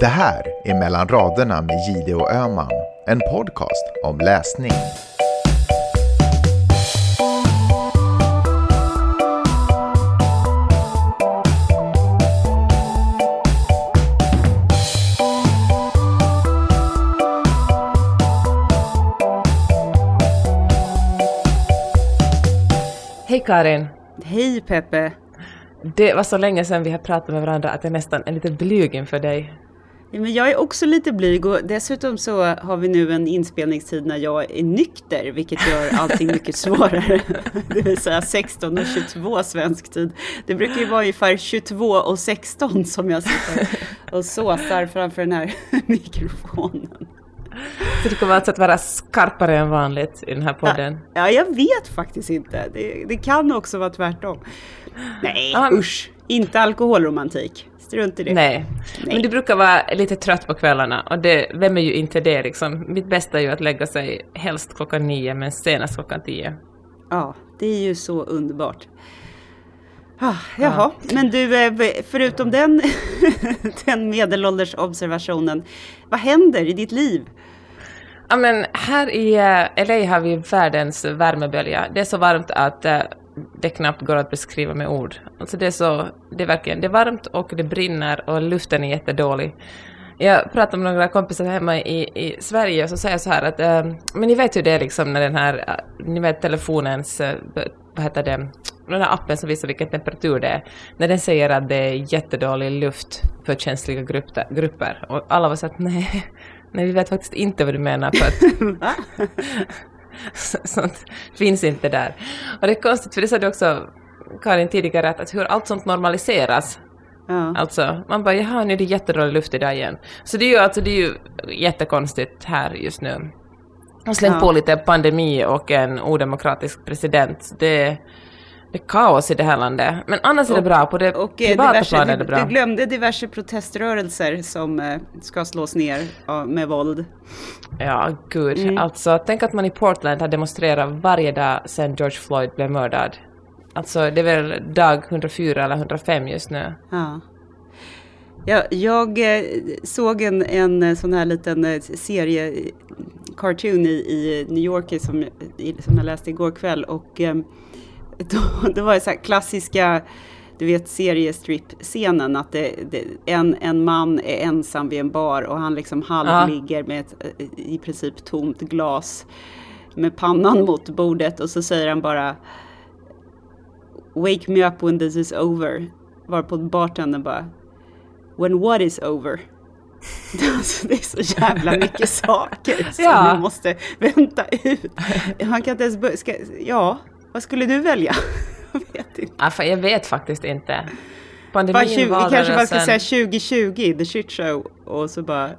Det här är Mellan raderna med Gide och Öman, en podcast om läsning. Hej Karin! Hej Peppe! Det var så länge sedan vi har pratat med varandra att jag nästan är lite blyg inför dig. Men jag är också lite blyg och dessutom så har vi nu en inspelningstid när jag är nykter, vilket gör allting mycket svårare. Det vill säga 16 och 22 svensk tid. Det brukar ju vara ungefär 22 och 16 som jag sitter och såsar framför den här mikrofonen. Så du kommer alltså att vara skarpare än vanligt i den här podden? Ja, jag vet faktiskt inte. Det, det kan också vara tvärtom. Nej, Ah, usch. Inte alkoholromantik. Strunt i det. Nej. Nej. Men du brukar vara lite trött på kvällarna och det, vem är ju inte det liksom? Mitt bästa är ju att lägga sig helst klockan nio men senast klockan tio. Ja, det är ju så underbart. Ah, jaha, men du, eh, förutom den, den medelålders observationen, vad händer i ditt liv? Ja men här i eh, LA har vi världens värmebölja. Det är så varmt att eh, det knappt går att beskriva med ord. Alltså det är så, det är verkligen, det är varmt och det brinner och luften är jättedålig. Jag pratade med några kompisar hemma i, i Sverige och så säger jag så här att, äh, men ni vet hur det är liksom när den här, eh, ni vet telefonens, eh, vad heter det, den här appen som visar vilken temperatur det är, när den säger att det är jättedålig luft för känsliga grupper, grupper. och alla var så att nej, nej vi vet faktiskt inte vad du menar för att sånt finns inte där. Och det är konstigt, för det sa du också Karin tidigare, att, att hur allt sånt normaliseras. Ja. Alltså, man bara jaha, nu är det jättedålig luft idag igen. Så det är ju, alltså, det är ju jättekonstigt här just nu. Och släng Ja. på lite pandemi och en odemokratisk president. Det, det är kaos i det här landet. Men annars är det bra, på det Och eh, privata diverse, planet är du, det bra. du glömde diverse proteströrelser som eh, ska slås ner med våld. Ja, gud. Mm. Alltså, tänk att man i Portland har demonstrerat varje dag sedan George Floyd blev mördad. Alltså, det är väl dag 104 eller 105 just nu. Ja. Ja, jag eh, såg en, en sån här liten serie, cartoon i, i New York som, som jag läste igår kväll och då, det var det så här klassiska, du vet seriestrip-scenen att det, det, en, en man är ensam vid en bar och han liksom halvligger med ett eh, i princip tomt glas med pannan mot bordet och så säger han bara Wake me up when this is over. Varpå bartendern bara When what is over? Alltså, det är så jävla mycket saker som Ja. du måste vänta ut. Han kan inte ens börja, ska, ja, vad skulle du välja? Jag vet inte. Ja, jag vet faktiskt inte. Pandemin, 20, vi kanske bara ska valrörelsen. säga 2020, the shit show, och så bara,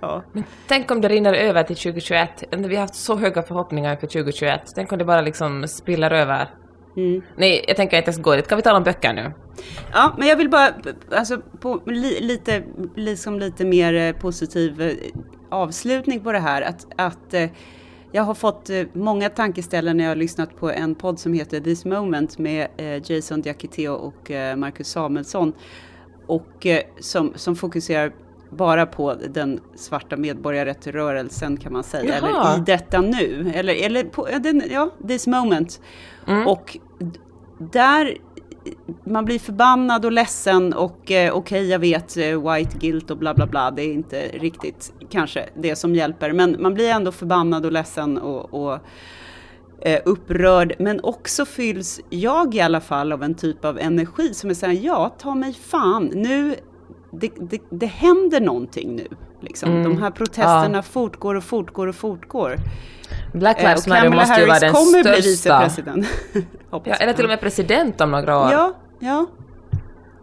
ja. Tänk om det rinner över till 2021. Vi har haft så höga förhoppningar för 2021. Tänk om det bara liksom spiller över. Mm. Nej, jag tänker inte ens gå dit. Kan vi tala om böcker nu? Ja, men jag vill bara, alltså på li, lite, liksom lite mer eh, positiv eh, avslutning på det här. Att, att eh, jag har fått eh, många tankeställen när jag har lyssnat på en podd som heter This Moment med eh, Jason Diakité och eh, Marcus Samuelsson. Och som, som fokuserar bara på den svarta medborgarrättsrörelsen kan man säga. Jaha. Eller i detta nu. Eller, eller på, ja, den, ja, This Moment. Mm. Och där man blir förbannad och ledsen och eh, okej jag vet eh, white guilt och bla bla bla. Det är inte riktigt kanske det som hjälper. Men man blir ändå förbannad och ledsen och, och eh, upprörd. Men också fylls jag i alla fall av en typ av energi som är såhär ja ta mig fan. Nu det, det, det händer någonting nu. Liksom. Mm. De här protesterna Ja. fortgår och fortgår och fortgår. Black Eh, Lives och Matter måste ju vara den kommer bli största. vicepresident. Hoppas Ja, eller till och med president om några år. Ja, ja.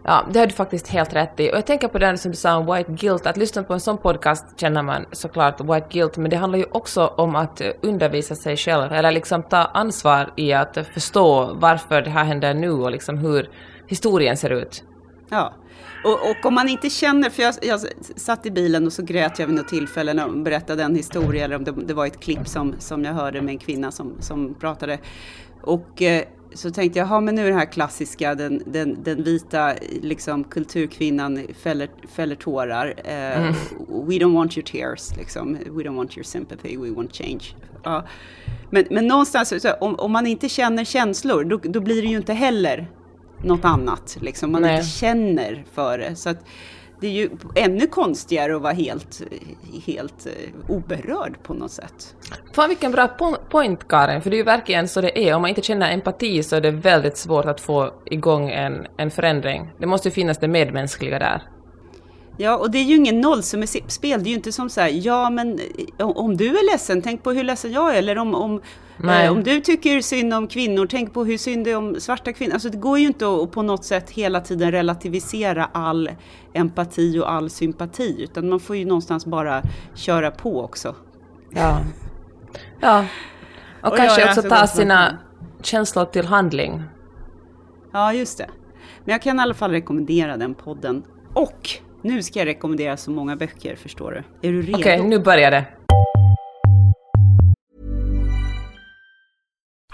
Ja, det har du faktiskt helt rätt i. Och jag tänker på det som du sa om white guilt, att lyssna på en sån podcast känner man såklart white guilt, men det handlar ju också om att eh, undervisa sig själv, eller liksom ta ansvar i att eh, förstå varför det här händer nu och liksom hur historien ser ut. Ja, och, och om man inte känner, för jag, jag satt i bilen och så grät jag vid något tillfälle när de berättade en historia, eller om det, det var ett klipp som, som jag hörde med en kvinna som, som pratade. Och eh, så tänkte jag, ja men nu är det här klassiska, den, den, den vita liksom, kulturkvinnan fäller, fäller tårar. Eh, mm. We don't want your tears, liksom. We don't want your sympathy, we want change. Ja. Men, men någonstans, så, om, om man inte känner känslor, då, då blir det ju inte heller något annat. Liksom. Man Nej. inte känner för det. Så att, det är ju ännu konstigare att vara helt, helt eh, oberörd på något sätt. Fan vilken bra point Karin, för det är ju verkligen så det är. Om man inte känner empati så är det väldigt svårt att få igång en, en förändring. Det måste ju finnas det medmänskliga där. Ja, och det är ju ingen nollsummespel. Det är ju inte som så här, ja men om du är ledsen, tänk på hur ledsen jag är. Eller om, om, eh, om du tycker synd om kvinnor, tänk på hur synd det är om svarta kvinnor. Alltså det går ju inte att på något sätt hela tiden relativisera all empati och all sympati. Utan man får ju någonstans bara köra på också. Ja. Ja. Och, och kanske också ta sina känslor till handling. Ja, just det. Men jag kan i alla fall rekommendera den podden. Och nu ska jag rekommendera så många böcker, förstår du. Är du redo? Okej, okay, nu börjar det.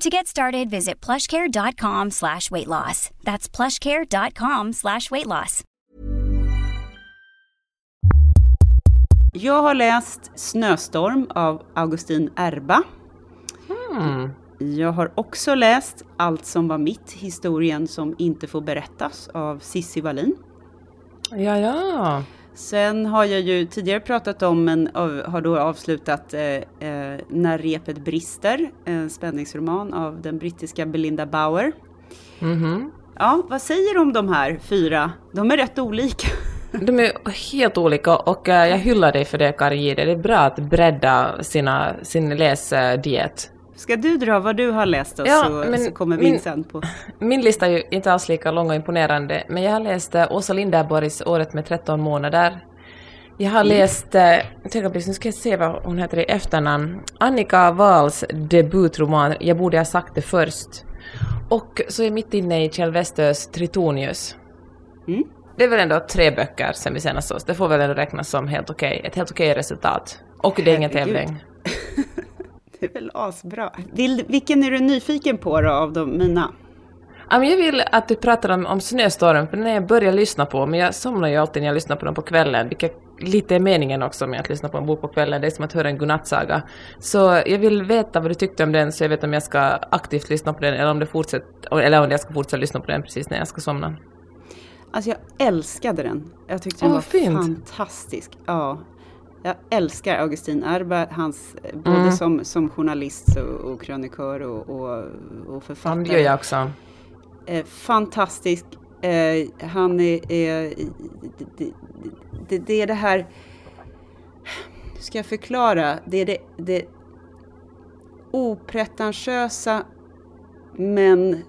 To get started, visit plushcare.com slash weight loss. That's plushcare.com slash weight loss. Jag har läst Snöstorm av Augustin Erba. Hmm. Jag har också läst Allt som var mitt, historien som inte får berättas av Sissi Wallin. Ja, ja. Sen har jag ju tidigare pratat om, men har då avslutat eh, eh, När repet brister, en spänningsroman av den brittiska Belinda Bauer. Mm -hmm. Ja, vad säger du om de här fyra? De är rätt olika. De är helt olika och uh, jag hyllar dig för det Kari Det är bra att bredda sina, sin läsdiet. Ska du dra vad du har läst och ja, så, så kommer vi in sen på... Min lista är ju inte alls lika lång och imponerande, men jag har läst uh, Åsa Linderborgs Året med 13 månader. Jag har mm. läst, uh, nu ska jag se vad hon heter i efternamn, Annika Wahls debutroman Jag borde ha sagt det först. Och så är jag mitt inne i Kjell Westös Tritonius. Mm. Det är väl ändå tre böcker sen vi senast sågs, det får väl ändå räknas som helt okej, ett helt okej resultat. Och det är ingen tävling. Det är väl asbra. Vill, vilken är du nyfiken på då av de mina? jag vill att du pratar om, om Snöstorm, för när jag börjar lyssna på, men jag somnar ju alltid när jag lyssnar på den på kvällen, vilket lite är meningen också med att lyssna på en bok på kvällen, det är som att höra en godnattsaga. Så jag vill veta vad du tyckte om den, så jag vet om jag ska aktivt lyssna på den, eller om, det fortsätter, eller om jag ska fortsätta lyssna på den precis när jag ska somna. Alltså jag älskade den. Jag tyckte den oh, var fint. fantastisk. Ja, jag älskar Augustin Erba, hans, mm. både som, som journalist och, och krönikör och, och, och författare. Det gör jag också. Eh, fantastisk. Eh, han är... är det, det, det, är det här... Hur ska jag förklara? Det är det, det opretentiösa men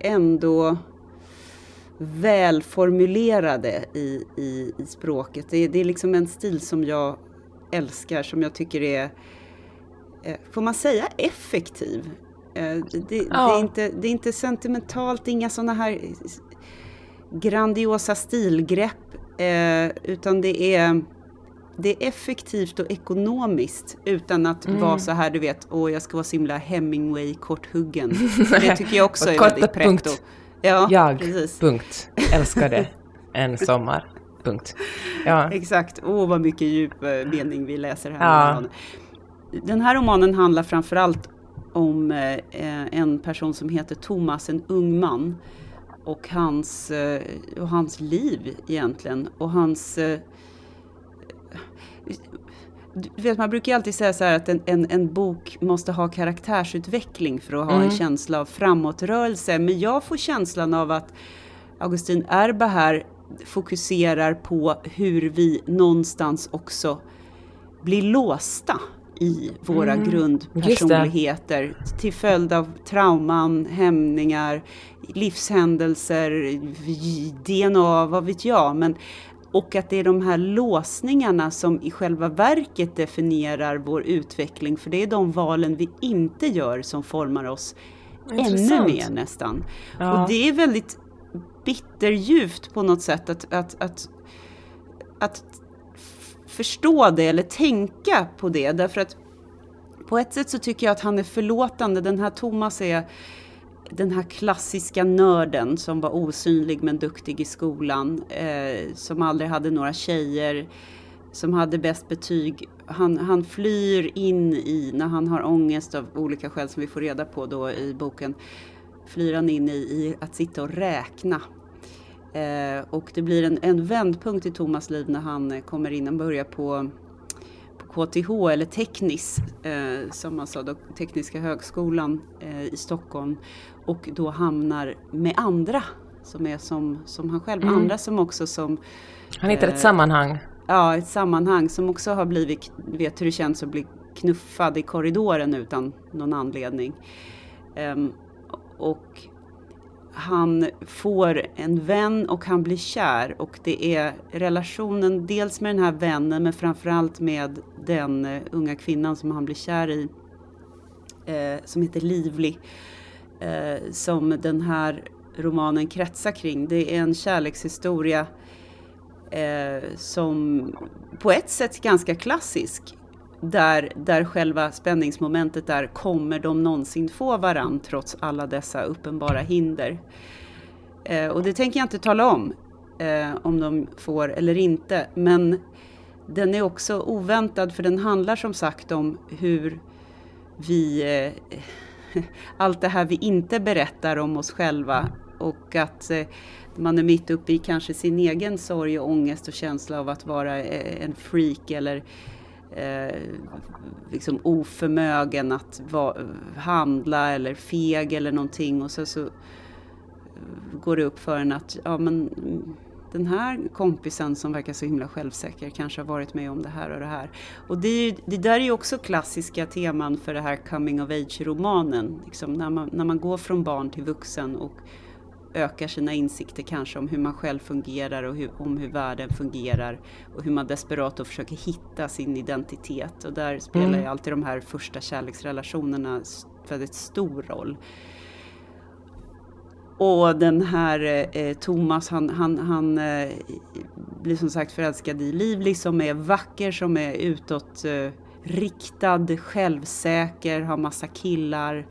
ändå välformulerade i, i, i språket. Det, det, är liksom en stil som jag älskar, som jag tycker är, eh, får man säga effektiv? Eh, det, ja. det, är inte, det är inte sentimentalt, inga sådana här grandiosa stilgrepp, eh, utan det är det är effektivt och ekonomiskt utan att mm. vara så här, du vet, åh jag ska vara så himla Hemingway korthuggen. Det tycker jag också är väldigt pretto. Ja, jag, precis. punkt, älskade en sommar, punkt. Ja. Exakt, åh oh, vad mycket djup eh, mening vi läser här. Ja. Den här romanen handlar framförallt om eh, en person som heter Thomas, en ung man. och hans, eh, och hans liv egentligen. Och hans... Du vet, man brukar ju alltid säga så här att en, en, en, bok måste ha karaktärsutveckling för att ha mm. en känsla av framåtrörelse. Men jag får känslan av att Augustin Erba här fokuserar på hur vi någonstans också blir låsta i våra mm. grundpersonligheter till följd av trauman, hämningar, livshändelser, DNA, vad vet jag. Men, och att det är de här låsningarna som i själva verket definierar vår utveckling. För det är de valen vi inte gör som formar oss ännu mer nästan. Ja. Och det är väldigt bitterljuvt på något sätt att, att, att, att förstå det eller tänka på det. Därför att på ett sätt så tycker jag att han är förlåtande. Den här Thomas är den här klassiska nörden som var osynlig men duktig i skolan. Eh, som aldrig hade några tjejer. Som hade bäst betyg. Han, han flyr in i, när han har ångest av olika skäl som vi får reda på då i boken. Flyr han in i, i att sitta och räkna Eh, och det blir en, en vändpunkt i Thomas liv när han eh, kommer in och börjar på KTH eller Teknis, eh, som man sa då, Tekniska högskolan eh, i Stockholm. Och då hamnar med andra som är som, som han själv, mm. andra som också som... Han hittar ett eh, sammanhang. Ja, ett sammanhang som också har blivit, vet hur det känns att bli knuffad i korridoren utan någon anledning. Um, och han får en vän och han blir kär och det är relationen dels med den här vännen men framförallt med den uh, unga kvinnan som han blir kär i uh, som heter Livlig uh, eh, som den här romanen kretsar kring. Det är en kärlekshistoria som på ett sätt ganska klassisk där, där själva spänningsmomentet är, kommer de någonsin få varann trots alla dessa uppenbara hinder? Eh, och det tänker jag inte tala om, eh, om de får eller inte, men den är också oväntad för den handlar som sagt om hur vi, eh, allt det här vi inte berättar om oss själva och att eh, man är mitt uppe i kanske sin egen sorg och ångest och känsla av att vara eh, en freak eller eh, liksom oförmögen att va, handla eller feg eller någonting och så, så eh, går det upp för en att ja, men, den här kompisen som verkar så himla självsäker kanske har varit med om det här och det här. Och det, det där är ju också klassiska teman för det här coming of age-romanen. Liksom när, man, när man går från barn till vuxen och ökar sina insikter kanske om hur man själv fungerar och hur, om hur världen fungerar och hur man desperat försöker hitta sin identitet. Och där spelar mm. ju alltid de här första kärleksrelationerna väldigt stor roll. Och den här eh, Thomas, han, han, han eh, blir som sagt förälskad i Livlig som är vacker, som är utåt eh, riktad, självsäker, har massa killar.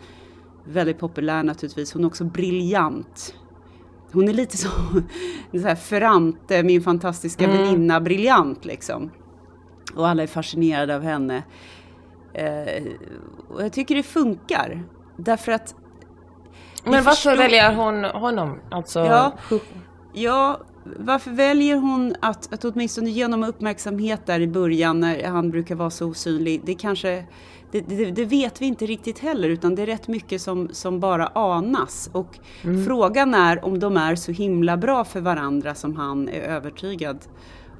Väldigt populär naturligtvis. Hon är också briljant. Hon är lite så, så här Ferrante, min fantastiska mm. väninna, briljant liksom. Och alla är fascinerade av henne. Eh, och jag tycker det funkar. Därför att... Men varför förstår... väljer hon honom? Alltså... Ja, ja, varför väljer hon att, att åtminstone ge honom uppmärksamhet där i början när han brukar vara så osynlig? Det kanske det, det, det, vet vi inte riktigt heller utan det är rätt mycket som, som bara anas. Och mm. frågan är om de är så himla bra för varandra som han är övertygad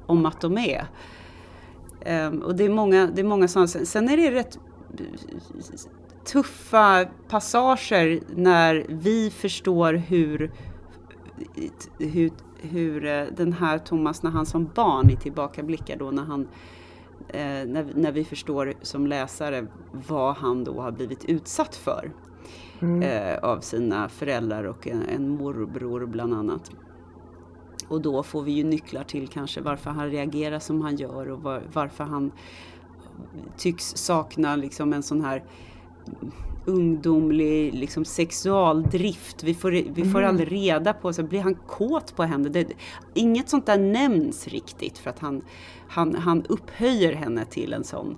om att de är. Um, och det är många, det är många sådana. Sen är det rätt tuffa passager när vi förstår hur, hur, hur eh, den här Thomas, när han som barn i tillbakablickar då, när han när, när vi förstår som läsare vad han då har blivit utsatt för mm. eh, av sina föräldrar och en, en morbror bland annat. Och då får vi ju nycklar till kanske varför han reagerar som han gör och var, varför han tycks sakna liksom en sån här ungdomlig liksom, sexualdrift. Vi får, vi får mm. aldrig reda på, så blir han kåt på henne? Det, inget sånt där nämns riktigt för att han, han, han upphöjer henne till en sån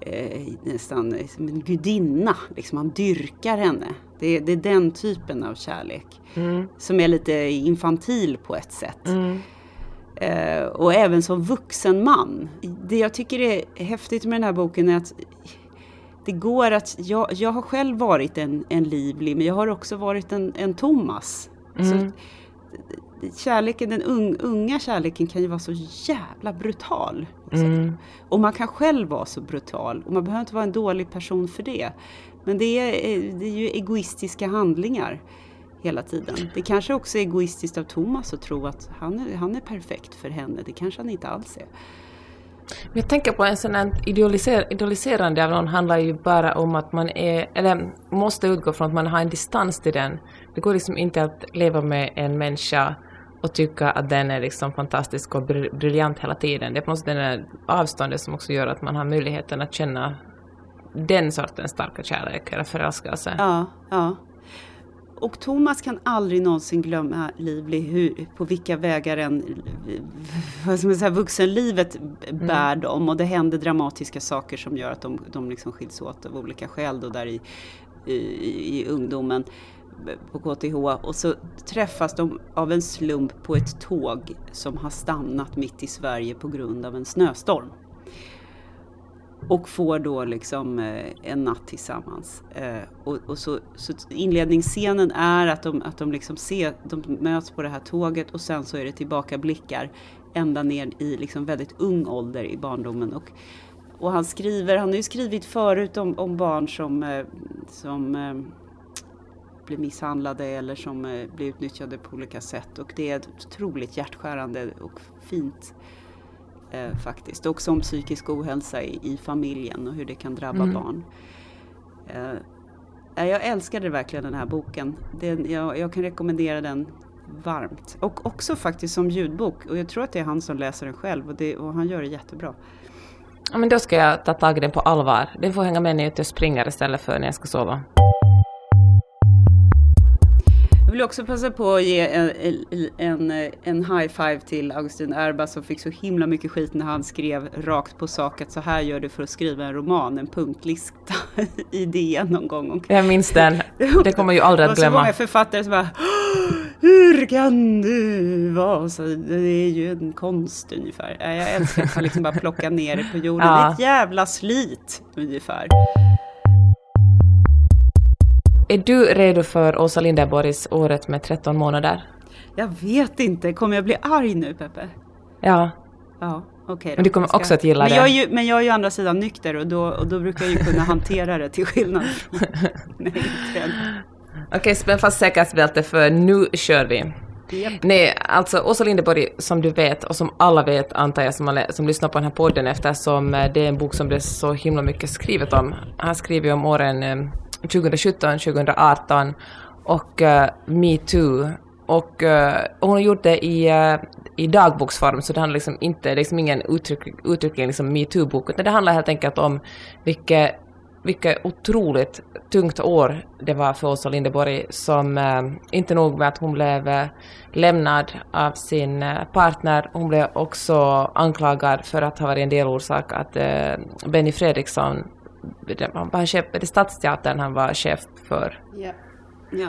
eh, nästan som en gudinna. Liksom, han dyrkar henne. Det, det är den typen av kärlek. Som är lite infantil på ett sätt. Eh, och även som vuxen man. Det jag tycker är häftigt med den här boken är att det går att, jag, jag har själv varit en, en livlig, men jag har också varit en, en Thomas. Så, kärleken, den un, unga kärleken kan ju vara så jävla brutal. liksom. Och man kan själv vara så brutal och man behöver inte vara en dålig person för det. Men det är, det är ju egoistiska handlingar hela tiden. Det kanske också är egoistiskt av Thomas att tro att han är, han är perfekt för henne. Det kanske han inte alls är. Jag tänker på en sån här idealiser idealiserande av någon handlar ju bara om att man är, eller måste utgå från att man har en distans till den. Det går liksom inte att leva med en människa och tycka att den är liksom fantastisk och br- briljant hela tiden. Det är på något sätt den här avståndet som också gör att man har möjligheten att känna den sortens starka kärlek eller förälskelse. Ja, ja. Och Thomas kan aldrig någonsin glömma Livli hur, på vilka vägar en, vad ska man säga, vuxenlivet bär dem. Och det händer dramatiska saker som gör att de, de liksom skiljs åt av olika skäl då där i, i, i ungdomen på KTH. Och så träffas de av en slump på ett tåg som har stannat mitt i Sverige på grund av en snöstorm. Och får då liksom eh, en natt tillsammans. Eh, och och så, så inledningsscenen är att de, att de liksom ser, de möts på det här tåget och sen så är det tillbakablickar ända ner i liksom väldigt ung ålder i barndomen. Och, och han skriver, han har ju skrivit förut om, om barn som, eh, som blir misshandlade eller som blir utnyttjade på olika sätt. Och det är ett otroligt hjärtskärande och fint eh, faktiskt. Också om psykisk ohälsa i, i familjen och hur det kan drabba barn. Eh, ja, jag älskade verkligen den här boken. Den, jag, jag kan rekommendera den varmt. Och också faktiskt som ljudbok. Och jag tror att det är han som läser den själv och, det, och han gör det jättebra. Ja, men då ska jag ta tag i den på allvar. Den får hänga med när jag är ute och springer istället för när jag ska sova. Jag vill också passa på att ge en, en, en high five till Augustin Erba som fick så himla mycket skit när han skrev rakt på sak att så här gör du för att skriva en roman, en punktlista i DN någon gång. Jag minns den. Det kommer jag ju aldrig att Det var så många glömma. författare som bara "Åh, Hur kan du vara så? Det är ju en konst ungefär. Ja, Jag älskar att liksom bara plockar ner det på jorden. Ja. Det är ett jävla slit ungefär. Är du redo för Åsa Linderborgs Året med 13 månader? Jag vet inte, kommer jag bli arg nu Peppe? Ja. Ja, okej. Men du kommer ska- också att gilla men det. Jag är ju, men jag är ju andra sidan nykter och då, och då brukar jag ju kunna hantera det till skillnad från nej, inte. Okej, spänn fast säkerhetsbälte för nu kör vi. Japp. Nej, alltså Åsa Linderborg, som du vet och som alla vet antar jag som, som lyssnar på den här podden eftersom eh, det är en bok som det är så himla mycket skrivet om. Han skriver ju om åren eh, 2017, 2018 och eh, uh, metoo. Och, uh, och hon har gjort det i, uh, i dagboksform, så det handlar liksom inte, det är liksom ingen uttryck, uttryckligen liksom metoo-bok, utan det handlar helt enkelt om vilket vilket otroligt tungt år det var för Åsa Linderborg som inte nog med att hon blev lämnad av sin partner, hon blev också anklagad för att ha varit en delorsak att Benny Fredriksson, han var chef, det Stadsteatern han var chef för, Ja. Ja.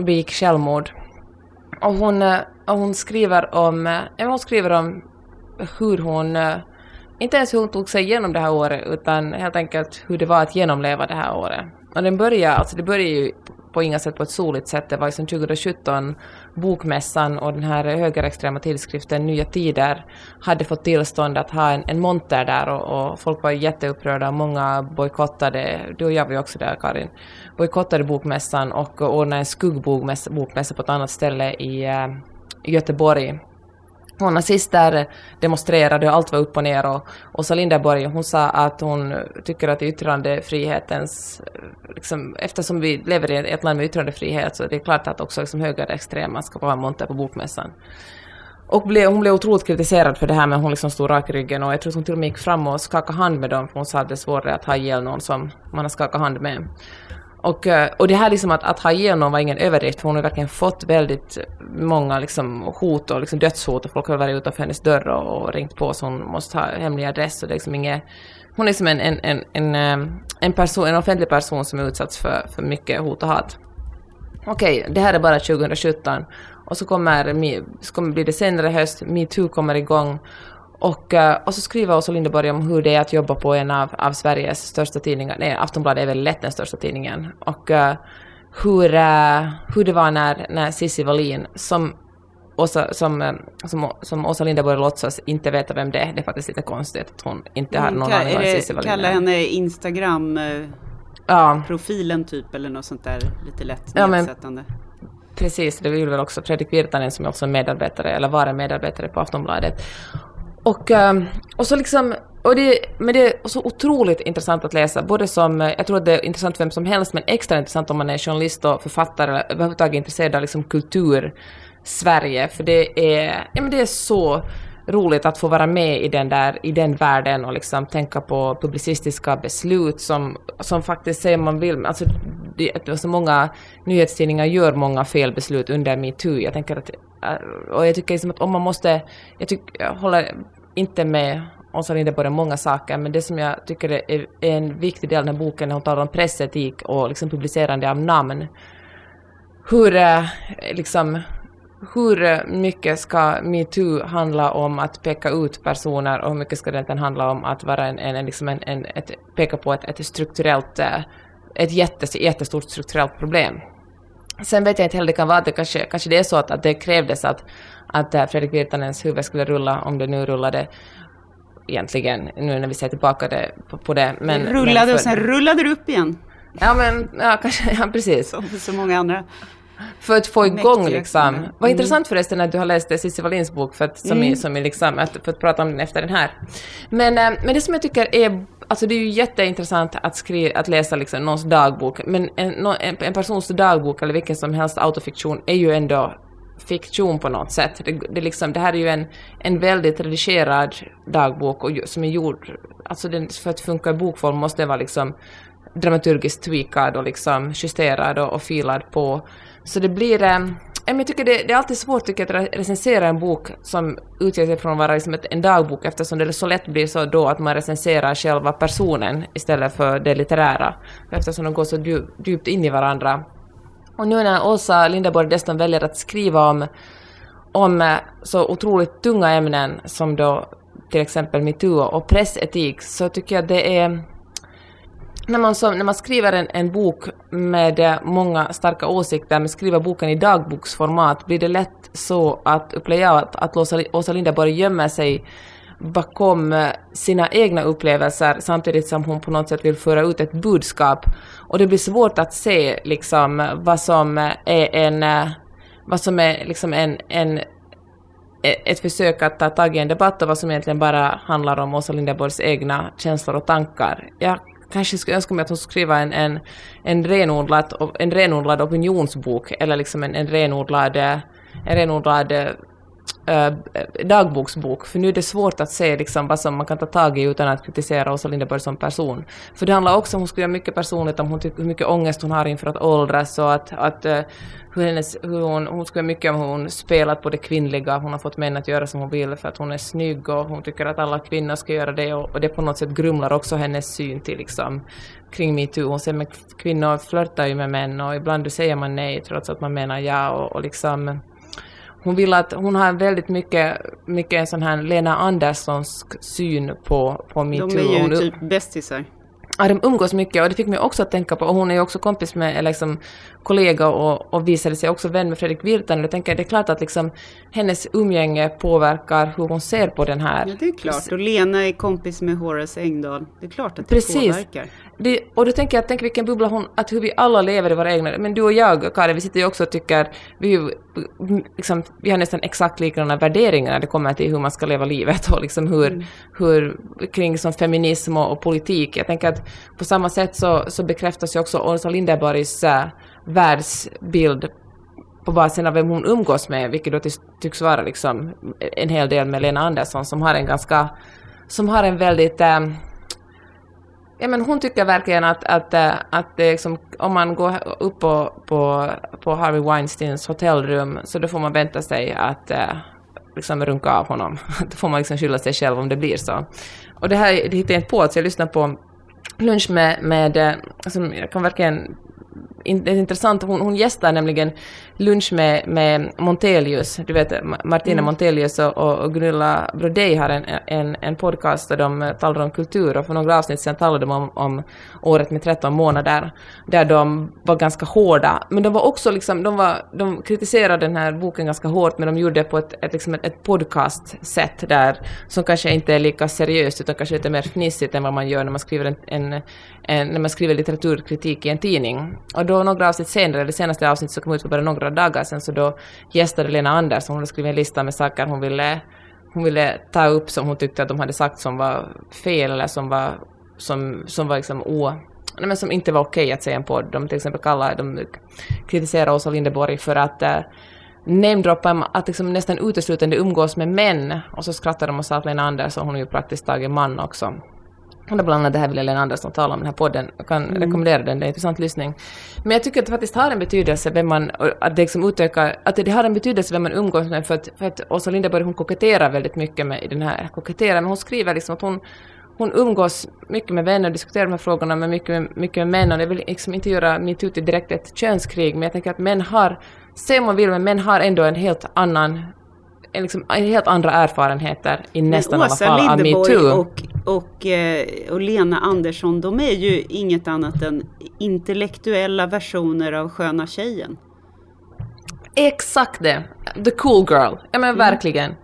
begick självmord. Och hon, eh, och hon skriver om, eh, hon skriver om hur hon, eh, inte ens hur hon tog sig igenom det här året, utan helt enkelt hur det var att genomleva det här året. Och den börjar, alltså det börjar ju på inga sätt på ett soligt sätt. Det var liksom 2017 Bokmässan och den här högerextrema tidskriften Nya Tider hade fått tillstånd att ha en, en monter där och, och folk var jätteupprörda och många bojkottade, du och jag var ju också där Karin, bojkottade Bokmässan och ordnade en skuggbokmässa på ett annat ställe i, i Göteborg. Och nazister demonstrerade och allt var upp och ner och Åsa Linderborg hon sa att hon tycker att yttrandefrihetens, liksom, eftersom vi lever i ett land med yttrandefrihet så är det klart att också liksom, högerextrema ska vara monter på bokmässan. Och blev, hon blev otroligt kritiserad för det här men hon liksom stod rak i ryggen och jag tror att hon till och med gick fram och skakade hand med dem för hon sa att det är svårare att ha ihjäl någon som man har skakat hand med. Och, eh, och det här liksom att, att ha någon var ingen överdrift, för hon har verkligen fått väldigt många liksom hot och liksom dödshot och folk har varit utanför hennes dörr och, och ringt på så hon måste ha hemlig adress och det är liksom inget hon är liksom en, en, en, en, eh, en, person, en offentlig person som är utsatt för, för mycket hot och hat. Okej, okay, det här är bara 2017 och så kommer, så kommer blir det senare höst, metoo kommer igång och, eh, och så skriver Åsa Linderborg om hur det är att jobba på en av, av Sveriges största tidningar. Nej, Aftonbladet är väl lätt den största tidningen. Och uh, hur, uh, hur det var när, när Cissi Wallin, som Åsa, som, som, som Åsa Linderborg låtsas inte veta vem det är. Det är faktiskt lite konstigt att hon inte har någon aning om Cissi Wallin Kalla henne Instagram-profilen ja. typ eller något sånt där lite lätt nedsättande. Ja, precis, det vill väl också Fredrik Virtanen som är också medarbetare, eller var en medarbetare på Aftonbladet. Och, ehm, och så liksom, och det, men det är så otroligt intressant att läsa, både som, jag tror att det är intressant för vem som helst, men extra intressant om man är journalist och författare eller överhuvudtaget intresserad av liksom kultur Sverige, för det är, ja, men det är så roligt att få vara med i den där, i den världen och liksom tänka på publicistiska beslut som, som faktiskt säger man vill, alltså det, alltså många nyhetstidningar gör många felbeslut under metoo. Jag tänker att, och jag tycker liksom att om man måste, jag, tycker, jag håller inte med Åsa Linderborg om många saker, men det som jag tycker är, en viktig del av den här boken när hon talar om pressetik och liksom publicerande av namn, hur eh, liksom hur mycket ska metoo handla om att peka ut personer och hur mycket ska det handla om att vara en, en, liksom en, en ett, peka på ett, ett strukturellt, eh, ett jättes, jättestort strukturellt problem. Sen vet jag inte heller, det kan vara att det kanske, kanske det är så att, att det krävdes att, att eh, Fredrik Virtanens huvud skulle rulla, om det nu rullade egentligen, nu när vi ser tillbaka det, på, på det. Men, det rullade men för, och sen rullade det upp igen. Ja men, ja kanske, ja precis. Som så många andra. För att få igång liksom. Mm. Vad intressant förresten att du har läst Cissi Wallins bok för att, som, mm. är, som är liksom, att, för att prata om den efter den här. Men, äh, men det som jag tycker är Alltså det är ju jätteintressant att, skriva, att läsa liksom någons dagbok, men en, en, en persons dagbok eller vilken som helst autofiktion är ju ändå fiktion på något sätt. Det, det, liksom, det här är ju en, en väldigt redigerad dagbok och, som är gjord, alltså den, för att funka i bokform måste den vara liksom dramaturgiskt tweakad och liksom justerad och, och filad på så det blir... Eh, jag tycker det, det, är alltid svårt tycker jag, att recensera en bok som utger sig från att vara liksom ett, en dagbok eftersom det så lätt blir så då att man recenserar själva personen istället för det litterära. Eftersom de går så djupt in i varandra. Och nu när Åsa Linderborg dessutom väljer att skriva om, om eh, så otroligt tunga ämnen som då till exempel metoo och pressetik så tycker jag det är när man, som, när man skriver en, en bok med eh, många starka åsikter, men skriver boken i dagboksformat, blir det lätt så att, upplever jag, att, att Åsa, Åsa Linderborg gömmer sig bakom eh, sina egna upplevelser samtidigt som hon på något sätt vill föra ut ett budskap. Och det blir svårt att se liksom vad som är en, eh, vad som är liksom en, en e, ett försök att ta tag i en debatt och vad som egentligen bara handlar om Åsa Linderborgs egna känslor och tankar. Jag kanske skulle önska mig att hon skriver en, en, en, renodlad, en renodlad opinionsbok eller liksom en, en renodlad, eh, en renodlad äh, dagboksbok, för nu är det svårt att se liksom vad som man kan ta tag i utan att kritisera Åsa Linderborg som person. För det handlar också om, hon skulle göra mycket personligt om hon hur mycket ångest hon har inför att åldras och att, att uh, hur, hennes, hur hon, hon göra mycket om hur hon spelat på det kvinnliga, hon har fått män att göra som hon vill för att hon är snygg och hon tycker att alla kvinnor ska göra det och, och det på något sätt grumlar också hennes syn till liksom kring metoo. Hon säger att kvinnor flörtar ju med män och ibland säger man nej trots att man menar ja och, och liksom hon vill att, hon har väldigt mycket, mycket en sån här Lena Anderssons syn på, på metoo. De är ju typ bästisar. Ja, de umgås mycket och det fick mig också att tänka på, och hon är ju också kompis med, eller liksom kollega och, och visade sig också vän med Fredrik Virtanen. Jag tänker det är klart att liksom hennes umgänge påverkar hur hon ser på den här. Ja, det är klart. Och Lena är kompis med Horace Engdahl. Det är klart att det Precis. påverkar. Det, och då tänker jag, tänk vilken bubbla hon, att hur vi alla lever i våra egna, men du och jag, Karin, vi sitter ju också och tycker, vi, liksom, vi har nästan exakt likadana värderingar när det kommer till hur man ska leva livet och liksom hur, mm. hur kring liksom feminism och, och, politik. Jag tänker att på samma sätt så, så bekräftas ju också Åsa Linderborgs äh, världsbild på basen av vem hon umgås med, vilket då tycks vara liksom en hel del med Lena Andersson som har en ganska, som har en väldigt, äh, Ja, men hon tycker verkligen att, att, eh, att det liksom, om man går upp på, på, på Harvey Weinsteins hotellrum så då får man vänta sig att eh, liksom runka av honom. då får man liksom skylla sig själv om det blir så. Och det här det hittade jag inte på, så jag lyssnade på lunch med, med alltså, jag kan verkligen det är intressant, hon, hon gästar nämligen lunch med, med Montelius, du vet Martina mm. Montelius och, och Gunilla Brodej har en, en, en podcast där de talar om kultur och för några avsnitt sedan talade de om, om året med 13 månader, där de var ganska hårda, men de var också liksom, de, var, de kritiserade den här boken ganska hårt, men de gjorde det på ett, ett, liksom ett, ett podcast-sätt där, som kanske inte är lika seriöst, utan kanske lite mer fnissigt än vad man gör när man skriver, en, en, en när man skriver litteraturkritik i en tidning. Och då några avsnitt senare, det senaste avsnittet som kom ut för bara några dagar sedan, så då gästade Lena Andersson, hon hade skrivit en lista med saker hon ville, hon ville ta upp som hon tyckte att de hade sagt som var fel eller som var, som, som var liksom o... Nej, men som inte var okej att säga en podd. De till exempel kallar, de kritiserar Åsa Linderborg för att äh, namedroppa att liksom nästan uteslutande umgås med män. Och så skrattar de och sa att Lena Andersson, hon är ju praktiskt taget man också. Och bland annat det här vill Lena Andersson tala om den här podden. Jag kan mm. rekommendera den, det är en intressant lyssning. Men jag tycker att det faktiskt har en betydelse vem man, att det liksom utökar, att det har en betydelse vem man umgås med för att, för att Åsa Linderborg hon koketterar väldigt mycket med i den här, koketterar, men hon skriver liksom att hon hon umgås mycket med vänner och diskuterar de här frågorna med mycket, mycket med män och jag vill liksom inte göra metoo till direkt ett könskrig men jag tänker att män har, se om man vill, men män har ändå en helt annan liksom, helt andra erfarenheter i nästan alla fall av metoo. Och, och, eh, och Lena Andersson, de är ju inget annat än intellektuella versioner av Sköna tjejen. Exakt det. The cool girl. Ja men mm. verkligen.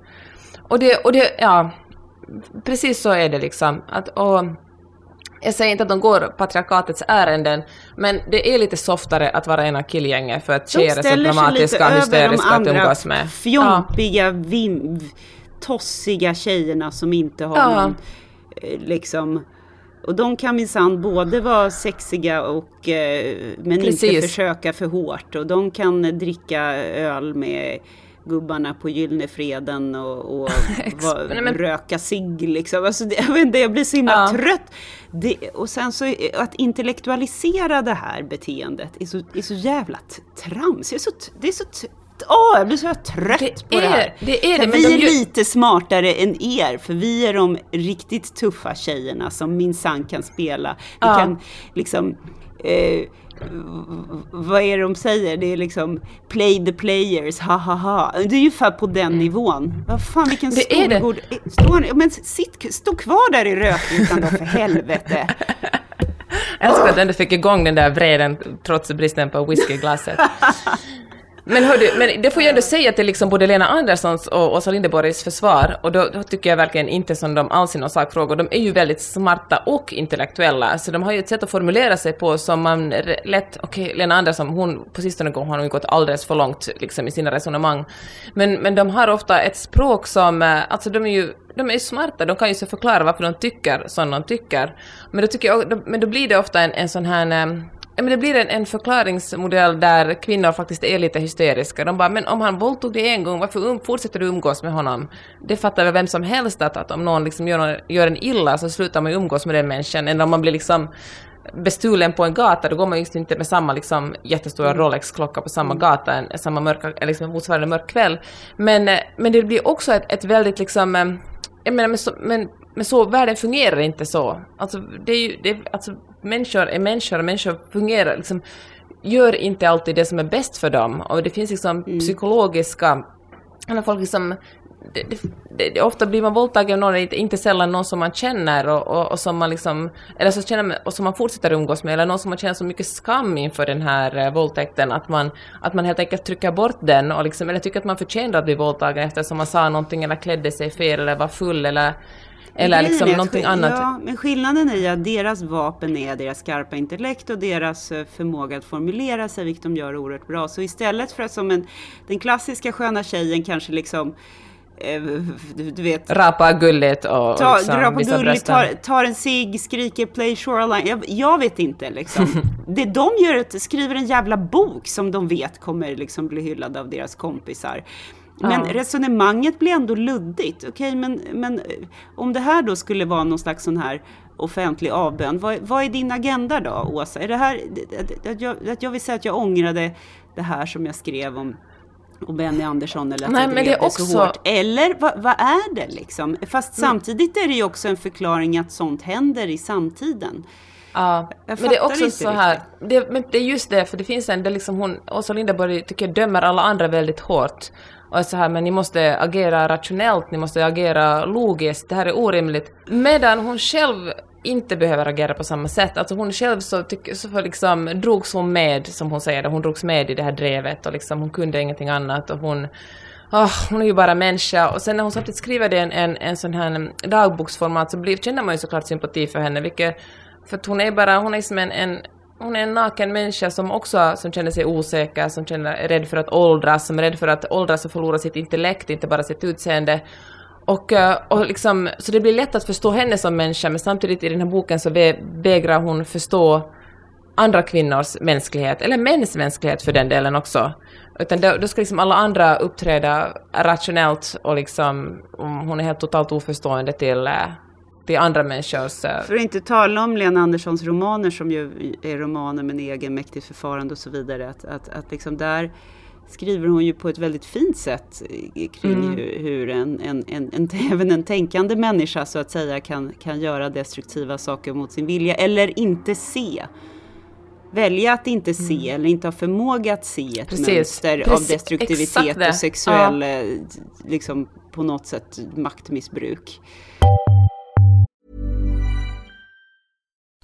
Och det, och det, ja. Precis så är det liksom. Att, och, jag säger inte att de går patriarkatets ärenden, men det är lite softare att vara en av killgänget för att tjejer är så dramatiska och hysteriska att umgås med. Fjompiga, ja. vim, tossiga tjejerna som inte har ja. någon, eh, liksom, och de kan minsann både vara sexiga och eh, men Precis. inte försöka för hårt. Och de kan dricka öl med gubbarna på Gyllene Freden och, och var, men... röka cigg liksom. Alltså det, jag, inte, jag blir så himla ja. trött. Det, och sen så att intellektualisera det här beteendet är så, är så jävla trams. Det är så, det är så Åh, jag blir så trött det på är, det här. Det är det, vi är de... lite smartare än er, för vi är de riktigt tuffa tjejerna som minsann kan spela. Vi ja. kan liksom eh, vad är det de säger? Det är liksom play the players, ha ha ha. Det är ungefär på den mm. nivån. Vad fan vilken skolgård. Stå, men sitt, stå kvar där i rökrutan då för helvete. Jag älskar att du ändå fick igång den där vreden trots bristen på whisky i glaset. Men, hördu, men det får jag ändå säga till liksom både Lena Anderssons och Åsa Linderborgs försvar, och då, då, tycker jag verkligen inte som de alls i någon sakfråga. de är ju väldigt smarta och intellektuella, så de har ju ett sätt att formulera sig på som man lätt, okej, okay, Lena Andersson, hon på sistone har hon ju gått alldeles för långt liksom i sina resonemang, men, men de har ofta ett språk som, eh, alltså de är ju de är ju smarta, de kan ju så förklara varför de tycker som de tycker. Men då, tycker jag, men då blir det ofta en, en sån här eh, Ja, men det blir en, en förklaringsmodell där kvinnor faktiskt är lite hysteriska. De bara, men om han våldtog dig en gång, varför um, fortsätter du umgås med honom? Det fattar väl vem som helst att, att om någon liksom gör, gör en illa så slutar man ju umgås med den människan. Eller om man blir liksom bestulen på en gata, då går man just inte med samma liksom, jättestora mm. Rolex-klocka på samma mm. gata, en, samma mörka, liksom, motsvarande mörk kväll. Men, eh, men det blir också ett, ett väldigt liksom, eh, jag menar, men, men, men så, världen fungerar inte så. Alltså, det är ju, det, alltså, människor är människor och människor fungerar liksom, gör inte alltid det som är bäst för dem. Och det finns liksom mm. psykologiska, när folk liksom det, det, det, ofta blir man våldtagen av någon, inte sällan någon som man känner och, och, och, som man liksom, eller så känner och som man fortsätter umgås med, eller någon som man känner så mycket skam inför den här uh, våldtäkten att man, att man helt enkelt trycker bort den och liksom, eller tycker att man förtjänar att bli våldtagen eftersom man sa någonting eller klädde sig fel eller var full eller eller liksom någonting annat. Ja, men skillnaden är att deras vapen är deras skarpa intellekt och deras eh, förmåga att formulera sig, vilket de gör oerhört bra. Så istället för att som en, den klassiska sköna tjejen kanske liksom eh, du vet. Rapa gulligt och ta, liksom, rapa gulligt, tar, tar en cigg, skriker play shoreline. Jag, jag vet inte liksom. det de gör är att skriver en jävla bok som de vet kommer liksom bli hyllad av deras kompisar. Men ja. resonemanget blir ändå luddigt. Okej, okay, men, men om det här då skulle vara någon slags sån här offentlig avbön. Vad, vad är din agenda då, Åsa? Är det här, att jag, att jag vill säga att jag ångrade det här som jag skrev om och Benny Andersson eller att Nej, jag men drev det är så också- hårt. Eller vad, vad är det liksom? Fast Mm. samtidigt är det ju också en förklaring att sånt händer i samtiden. Ja, men det är också så här, det, men det är just det, för det finns en, det liksom hon, Åsa Linderborg tycker jag dömer alla andra väldigt hårt. Och är så här, men ni måste agera rationellt, ni måste agera logiskt, det här är orimligt. Medan hon själv inte behöver agera på samma sätt. Alltså hon själv så, tyck, så för liksom drogs hon med, som hon säger, hon drogs med i det här drevet och liksom hon kunde ingenting annat och hon Ah, hon är ju bara människa. Och sen när hon samtidigt skriver det i en, en, en sån här dagboksformat så blir, känner man ju såklart sympati för henne. Vilket, för att hon är bara, hon är som en, en hon är en naken människa som också som känner sig osäker, som känner, är rädd för att åldras, som är rädd för att åldras och förlora sitt intellekt, inte bara sitt utseende. Och, eh, och liksom, så det blir lätt att förstå henne som människa, men samtidigt i den här boken så vägrar hon förstå andra kvinnors mänsklighet, eller mäns mänsklighet för den delen också. Utan då, då ska liksom alla andra uppträda rationellt och liksom, mm, hon är helt totalt oförstående till, eh, till andra människors... eh, För att inte tala om Lena Anderssons romaner som ju är romaner med en egen mäktigt förfarande och så vidare. Att, att, att liksom där skriver hon ju på ett väldigt fint sätt eh, kring Mm. hur, hur en, en, en, en, även en tänkande människa så att säga kan, kan göra destruktiva saker mot sin vilja eller inte se. Välja att inte se eller inte ha förmåga att se ett Mm. Precis. mönster av Precis. destruktivitet Exakt det. och sexuell, eh, liksom på något sätt maktmissbruk.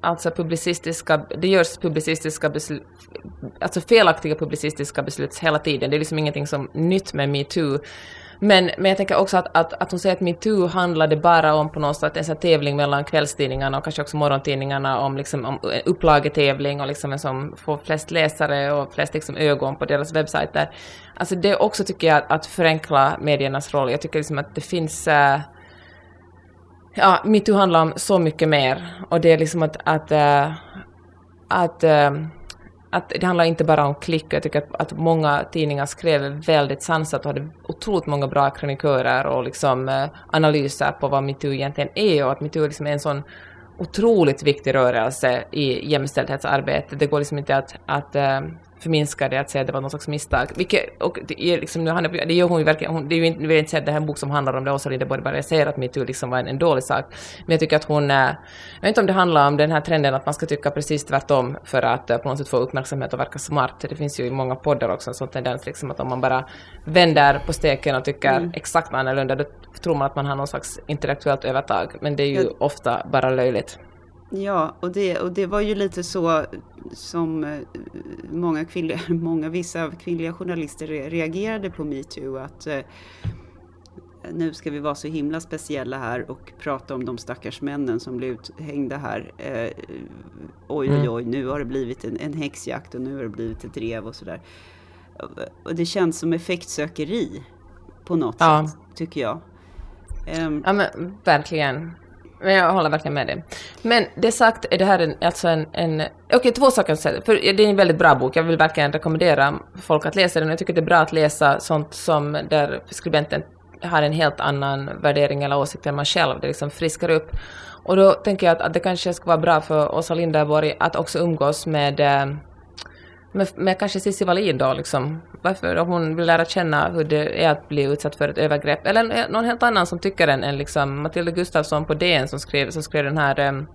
alltså publicistiska, det görs publicistiska beslut, alltså felaktiga publicistiska beslut hela tiden. Det är liksom ingenting som nytt med metoo. Men, men jag tänker också att, att, att hon säger att metoo handlade bara om på något sätt en sån här tävling mellan kvällstidningarna och kanske också morgontidningarna om, liksom, om upplagetävling och liksom en som får flest läsare och flest liksom ögon på deras webbsajter. Alltså det också tycker jag att, att förenkla mediernas roll. Jag tycker liksom att det finns äh, Ja, metoo handlar om så mycket mer. Och det är liksom att, att, äh, att, äh, att det handlar inte bara om klick. Jag tycker att, att många tidningar skrev väldigt sansat och hade otroligt många bra kronikörer och liksom, eh, analyser på vad metoo egentligen är och att metoo liksom är en sån otroligt viktig rörelse i jämställdhetsarbetet. Det går liksom inte att, att eh, förminska det, att säga att det var någon slags misstag. Vilket, och det, är liksom, nu, han, det gör hon ju verkligen, hon, det är ju inte, vill jag inte säga att det här är en bok som handlar om det, Åsa Linderborg bara säger att metoo liksom var en, en dålig sak. Men jag tycker att hon, jag vet inte om det handlar om den här trenden att man ska tycka precis tvärtom för att äh, på något sätt få uppmärksamhet och verka smart. Det finns ju i många poddar också en sån tendens liksom att om man bara vänder på steken och tycker Mm. exakt annorlunda, då tror man att man har någon slags intellektuellt övertag. Men det är ju Ja. ofta bara löjligt. Ja, och det, och det var ju lite så som eh, många, kvinnliga, många vissa kvinnliga journalister re- reagerade på metoo. Att eh, nu ska vi vara så himla speciella här och prata om de stackars männen som blev uthängda här. Eh, oj, oj, oj, nu har det blivit en, en häxjakt och nu har det blivit ett drev och sådär. och det känns som effektsökeri på något Ja. sätt, tycker jag. Ehm, Ja men verkligen. Men jag håller verkligen med dig. Men det sagt är det här en, alltså en, en okej två saker att säga. För det är en väldigt bra bok. Jag vill verkligen rekommendera folk att läsa den. Jag tycker det är bra att läsa sånt som där skribenten har en helt annan värdering eller åsikt än man själv. Det liksom friskar upp. Och då tänker jag att, att det kanske ska vara bra för Åsa Linderborg att också umgås med eh, eh, med, med kanske Cissi Wallin då liksom. Varför hon vill lära känna hur det är att bli utsatt för ett övergrepp. Eller någon helt annan som tycker än, än liksom Matilda Gustafsson på DN som skrev, som skrev den här, um,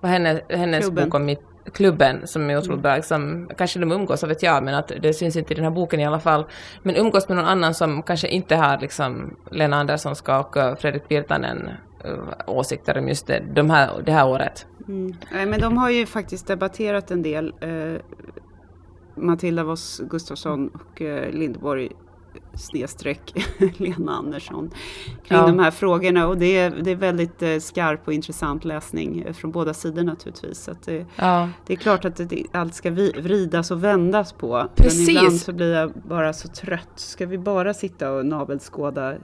vad hennes, hennes Klubben. bok om mitt, klubben som är otroligt bra. Liksom, kanske de umgås, vad vet jag, men att det syns inte i den här boken i alla fall. Men umgås med någon annan som kanske inte har liksom Lena Anderssonska och uh, Fredrik Virtanen uh, åsikter om just det, de här, det här året. Mm. Nej, men de har ju faktiskt debatterat en del. Eh, Matilda Voss Gustafsson och eh, Lindborg snedstreck Lena Andersson kring Ja. de här frågorna och det är, det är väldigt eh, skarp och intressant läsning eh, från båda sidor naturligtvis. Så det, Ja. det är klart att det, allt ska vridas och vändas på. Precis. Men ibland så blir jag bara så trött. Ska vi bara sitta och navelskåda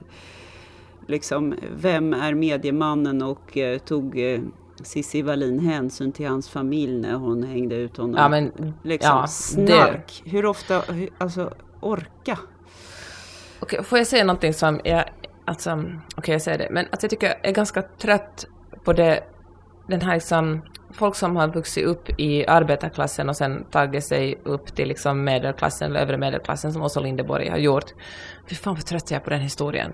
liksom, vem är mediemannen och eh, tog eh, Cissi Wallin hänsyn till hans familj när hon hängde ut honom? Ja, men liksom, ja, snark. Hur ofta, hur, alltså orka. Okej, får jag säga någonting som jag, alltså, okej jag säger det, men alltså jag tycker jag är ganska trött på det, den här liksom, folk som har vuxit upp i arbetarklassen och sen tagit sig upp till liksom medelklassen eller övre medelklassen som Åsa Linderborg har gjort. Fy fan vad trött jag är på den historien.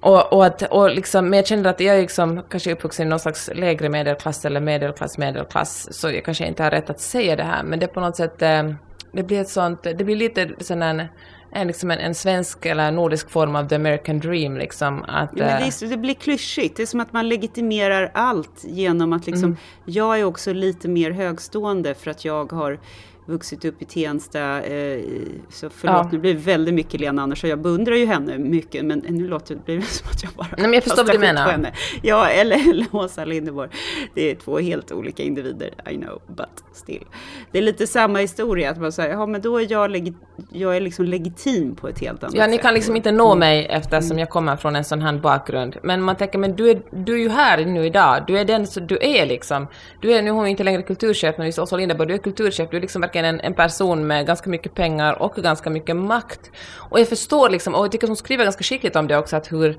Och, och, att, och liksom, men jag känner att jag är liksom, kanske uppvuxen i någon slags lägre medelklass eller medelklass medelklass, så jag kanske inte har rätt att säga det här, men det på något sätt, eh, det blir ett sånt, det blir lite sån en, en, liksom en, en svensk eller nordisk form av the American dream liksom. Att, Ja, men det, eh, det blir klyschigt. Det är som att man legitimerar allt genom att liksom, Mm. jag är också lite mer högstående för att jag har vuxit upp i Tensta. Eh, så förlåt, Ja. nu blir det väldigt mycket Lena Andersson. Jag beundrar ju henne mycket, men nu låter det, blir det som att jag bara Nej, men jag förstår vad du menar. Ja, eller, eller Åsa Linderborg. Det är två helt olika individer, I know, but still. Det är lite samma historia, att man säger, ja men då är jag, legi- jag är liksom legitim på ett helt annat Ja, ni sätt. kan liksom inte nå mig eftersom jag kommer från en sån här bakgrund. Men man tänker, men du är, du är ju här nu idag. Du är den som du är liksom. Du är, nu är hon inte längre kulturchef, men Åsa Linderborg, du är kulturchef. Du är liksom verkligen en, en person med ganska mycket pengar och ganska mycket makt. Och jag förstår liksom, och jag tycker att hon skriver ganska skickligt om det också, att hur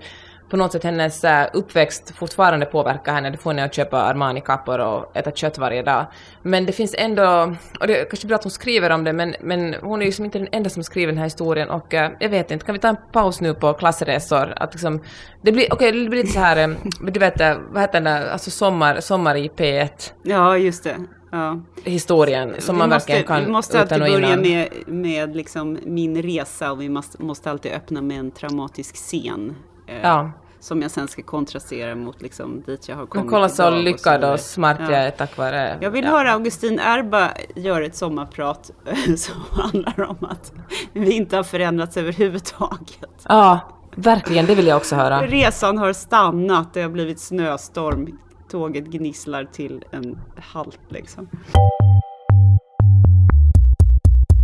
på något sätt hennes eh, uppväxt fortfarande påverkar henne. Det får henne att köpa Armani-kappor och äta kött varje dag. Men det finns ändå, och det är kanske bra att hon skriver om det, men, men hon är ju som inte den enda som skriver den här historien och eh, jag vet inte, kan vi ta en paus nu på klassresor? Att liksom, det blir, okej, det blir lite så här, eh, du vet, vad heter den där, alltså sommar, sommar i P1 Ja, just det. Ja. historien som vi man måste, verkligen kan Vi måste alltid och börja med, med liksom min resa och vi måste, måste alltid öppna med en traumatisk scen. eh, Ja. Som jag sen ska kontrastera mot liksom dit jag har Men kommit kolla så och lyckad vidare. och smart jag Ja. är tack vare... Jag vill ja. höra Augustin Erba göra ett sommarprat som handlar om att vi inte har förändrats överhuvudtaget. Ja, verkligen, det vill jag också höra. Resan har stannat, det har blivit snöstorm. Tåget gnisslar till en halt liksom.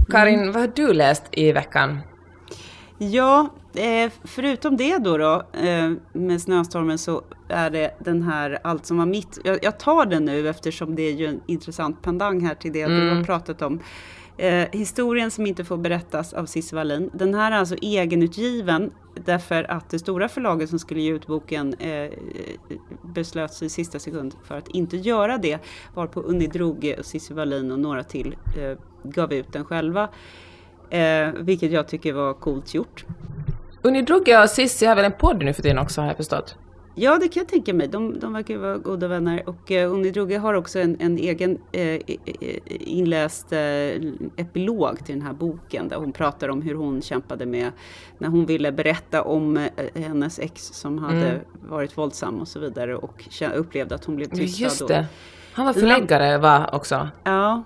Karin, vad har du läst i veckan? Ja, eh, förutom det då, då eh, med snöstormen så är det den här Allt som var mitt. Jag, tar den nu eftersom det är ju en intressant pendang här till det du har pratat om. Eh, historien som inte får berättas av Cissi Wallin. Den här är alltså egenutgiven därför att det stora förlaget som skulle ge ut boken eh, beslöt sig i sista sekund för att inte göra det. Varpå Unni Droge och Cissi Wallin och några till eh, gav ut den själva. Eh, vilket jag tycker var coolt gjort. Unni Drugge och Cissi har väl en podd nu för tiden också har jag förstått? Ja, det kan jag tänka mig. De, de verkar vara goda vänner. Och eh, Unni Droge har också en, en egen eh, inläst eh, epilog till den här boken. Där hon pratar om hur hon kämpade med när hon ville berätta om eh, hennes ex som hade varit våldsam och så vidare. Och upplevde att hon blev tystad. Just det. Han var förläggare va, också? Ja,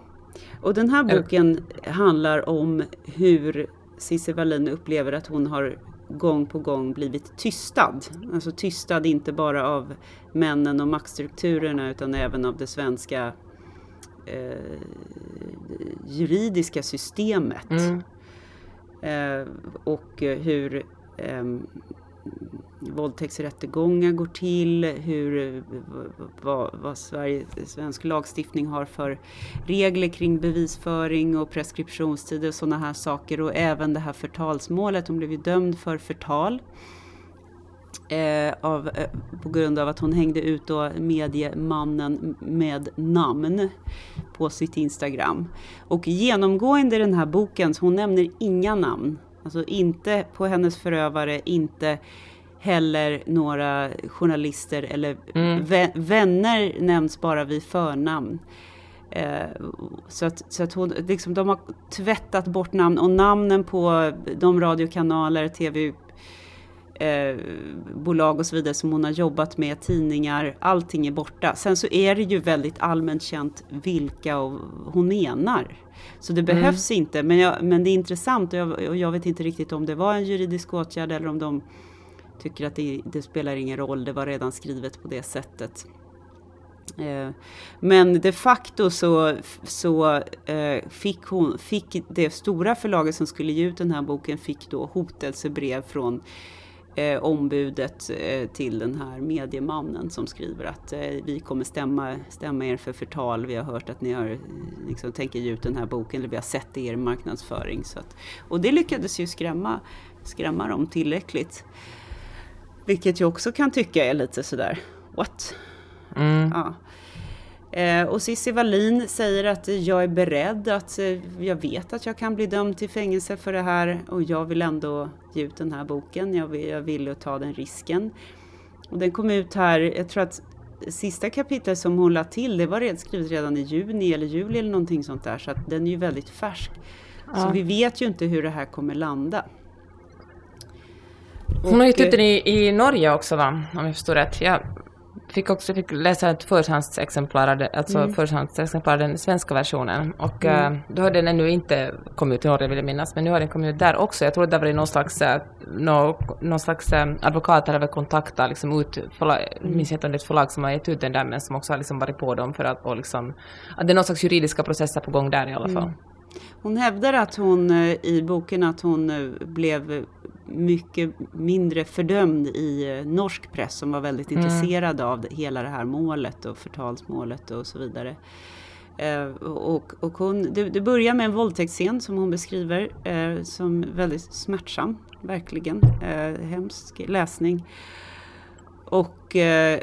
och den här boken handlar om hur Cissi Wallin upplever att hon har gång på gång blivit tystad. Alltså tystad inte bara av männen och maktstrukturerna utan även av det svenska eh, juridiska systemet. Mm. Eh, och hur eh, våldtäktsrättegångar går till, hur, vad, vad Sverige, svensk lagstiftning har för regler kring bevisföring och preskriptionstider och sådana här saker. Och även det här förtalsmålet, hon blev ju dömd för förtal. Eh, av, eh, på grund av att hon hängde ut då mediemannen med namn på sitt Instagram. Och genomgående i den här boken, så hon nämner inga namn. Alltså inte på hennes förövare, inte heller några journalister eller mm. vänner nämns bara vid förnamn. Eh, så att, så att hon, liksom, de har tvättat bort namn och namnen på de radiokanaler, tv eh, bolag och så vidare som hon har jobbat med, tidningar, allting är borta. Sen så är det ju väldigt allmänt känt vilka hon menar. Så det mm. behövs mm. inte, men, jag, men det är intressant och jag, och jag, vet inte riktigt om det var en juridisk åtgärd eller om de tycker att det, det spelar ingen roll, det var redan skrivet på det sättet. Eh, men de facto så, så eh, fick, hon, fick det stora förlaget som skulle ge ut den här boken fick då hotelsebrev från eh, ombudet eh, till den här mediemannen som skriver att eh, vi kommer stämma, stämma er för förtal. Vi har hört att ni har, liksom, tänker ge ut den här boken eller vi har sett er marknadsföring. Så att, och det lyckades ju skrämma, skrämma dem tillräckligt. Vilket jag också kan tycka är lite sådär, what? Mm. Ja. Eh, och Cissi Wallin säger att jag är beredd, att eh, jag vet att jag kan bli dömd till fängelse för det här och jag vill ändå ge ut den här boken. Jag vill, jag vill ta den risken. Och den kom ut här, jag tror att sista kapitlet som hon la till, det var skrivet redan i juni eller juli eller någonting sånt där. Så att den är ju väldigt färsk. Ja. Så vi vet ju inte hur det här kommer landa. Hon har gett ut den i, i Norge också va, om jag förstår rätt. Jag fick också fick läsa ett förhandsexemplar, alltså mm. förhandsexemplar den svenska versionen. Och mm. uh, då har den ännu inte kommit ut i Norge vill jag minnas, men nu har den kommit ut där också. Jag tror det var någon slags, uh, nå, någon slags uh, advokat hade kontaktat liksom ut, förlag, mm. minns inte om det är ett förlag som har gett ut den där, men som också har liksom varit på dem för att, och liksom, att det är någon slags juridiska processer på gång där i alla fall. Mm. Hon hävdar att hon i boken att hon blev mycket mindre fördömd i eh, norsk press som var väldigt mm. intresserad av hela det här målet och förtalsmålet och så vidare. Eh, och, och hon, det, det, börjar med en våldtäktsscen som hon beskriver eh, som väldigt smärtsam, verkligen. Eh, hemsk läsning. Och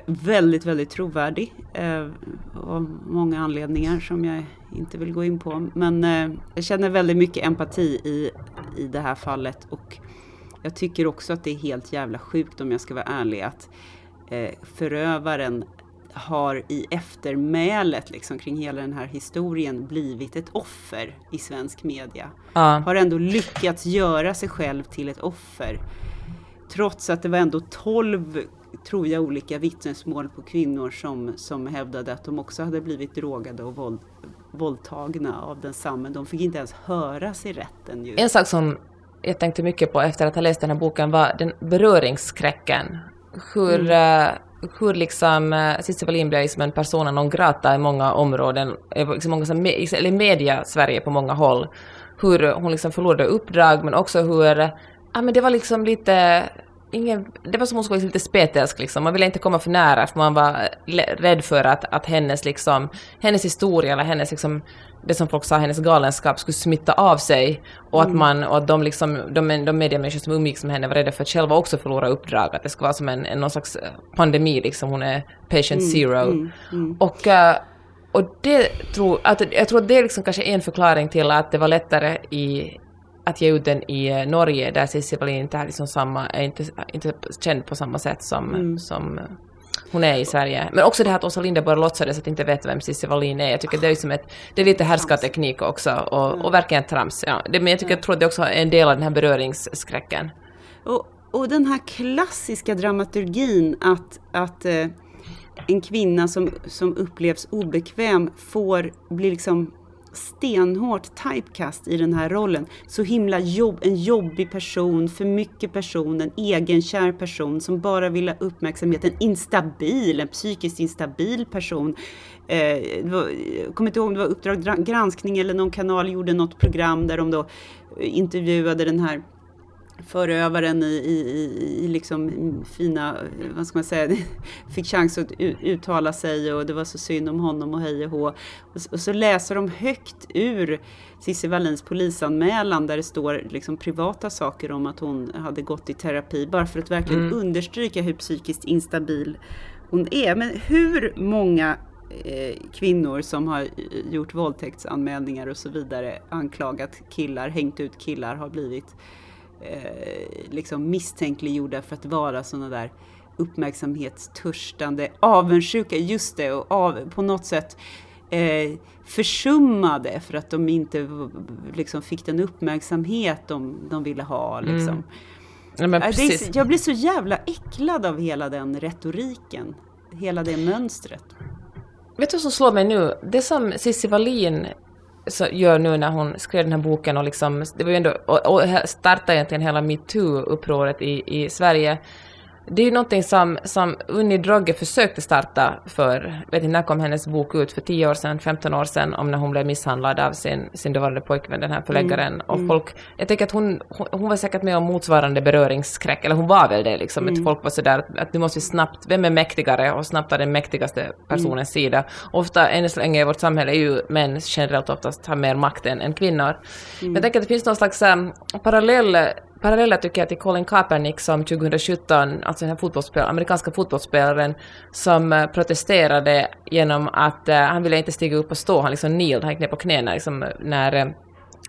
väldigt, väldigt trovärdig av många anledningar som jag inte vill gå in på. Men jag känner väldigt mycket empati i, i det här fallet och jag tycker också att det är helt jävla sjukt om jag ska vara ärlig att eh, förövaren har i eftermälet liksom, kring hela den här historien blivit ett offer i svensk media. Ja. Har ändå lyckats göra sig själv till ett offer. Trots att det var ändå 12, tror jag, olika vittnesmål på kvinnor som, som hävdade att de också hade blivit drogade och våld, våldtagna av densamme. De fick inte ens höras i rätten. Ju. En sak som jag tänkte mycket på efter att ha läst den här boken var den beröringsskräcken. Hur, mm. uh, hur liksom uh, Cissi Wallin blev liksom en persona non grata i många områden, liksom många, eller media Sverige på många håll. Hur hon liksom förlorade uppdrag men också hur, ja men det var liksom lite Ingen, det var som hon skulle lite spetälsk liksom. Man ville inte komma för nära för man var rädd för att, att hennes liksom, hennes historia eller hennes liksom det som folk sa, hennes galenskap skulle smitta av sig och mm. att man, och att de liksom, de, de mediamänniskor som umgicks med henne var rädda för att själva också förlora uppdrag, att det skulle vara som en, en någon slags pandemi liksom, hon är patient mm. zero. Mm. mm. Och, uh, och det tror, att, jag tror att det är liksom kanske en förklaring till att det var lättare i att ge ut den i eh, Norge där Cissi Wallin inte är, liksom samma, är inte, inte känd på samma sätt som, mm. som hon är i Sverige. Men också det här att Åsa Linderborg låtsades att inte veta vem Cissi Wallin är. Jag tycker det är liksom ett, det är lite härskarteknik också och, och verkligen trams. Ja. Det, men jag tycker, jag tror att det också är en del av den här beröringsskräcken. Och, och den här klassiska dramaturgin att, att eh, en kvinna som, som upplevs obekväm får bli liksom stenhårt typecast i den här rollen. Så himla jobb, en jobbig person, för mycket person, en egenkär person som bara vill ha uppmärksamhet. En instabil, en psykiskt instabil person. Eh, jag kommer inte ihåg om det var Uppdrag granskning eller någon kanal gjorde något program där de då eh, intervjuade den här förövaren i, i, i liksom fina, vad ska man säga, fick chans att uttala sig och det var så synd om honom och hej och hå. Och, så läser de högt ur Cissi Wallins polisanmälan där det står liksom privata saker om att hon hade gått i terapi bara för att verkligen mm. understryka hur psykiskt instabil hon är. Men hur många eh, kvinnor som har gjort våldtäktsanmälningar och så vidare anklagat killar, hängt ut killar har blivit eh, liksom misstänkliggjorda för att vara sådana där uppmärksamhetstörstande, avundsjuka, just det, och av, på något sätt eh, försummade för att de inte liksom, fick den uppmärksamhet de, de ville ha. Mm. Liksom. Mm. Ja, är, jag blir så jävla äcklad av hela den retoriken, hela det mönstret. Vet du vad som slår mig nu? Det som Cissi Wallin gör nu när hon skrev den här boken och liksom, det var ju ändå, och, och startade egentligen hela metoo-upproret i, i Sverige, det är ju någonting som, som Unni Drogge försökte starta för, vet inte när kom hennes bok ut, för 10 år sedan, 15 år sedan, om när hon blev misshandlad av sin, sin dåvarande pojkvän, den här förläggaren. Mm. Och mm. folk, jag tänker att hon, hon var säkert med om motsvarande beröringsskräck, eller hon var väl det liksom, mm. att folk var sådär att, att nu måste vi snabbt, vem är mäktigare och snabbt ta den mäktigaste personens mm. sida. Ofta, än så länge i vårt samhälle är ju män generellt oftast har mer makt än, än kvinnor. Mm. Men jag tänker att det finns någon slags um, parallell paralleller tycker jag till Colin Kaepernick som 2017, alltså den här fotbollsspel, amerikanska fotbollsspelaren, som eh, protesterade genom att uh, han ville inte stiga upp och stå, han liksom kneel, han gick ner på knäna liksom, när uh,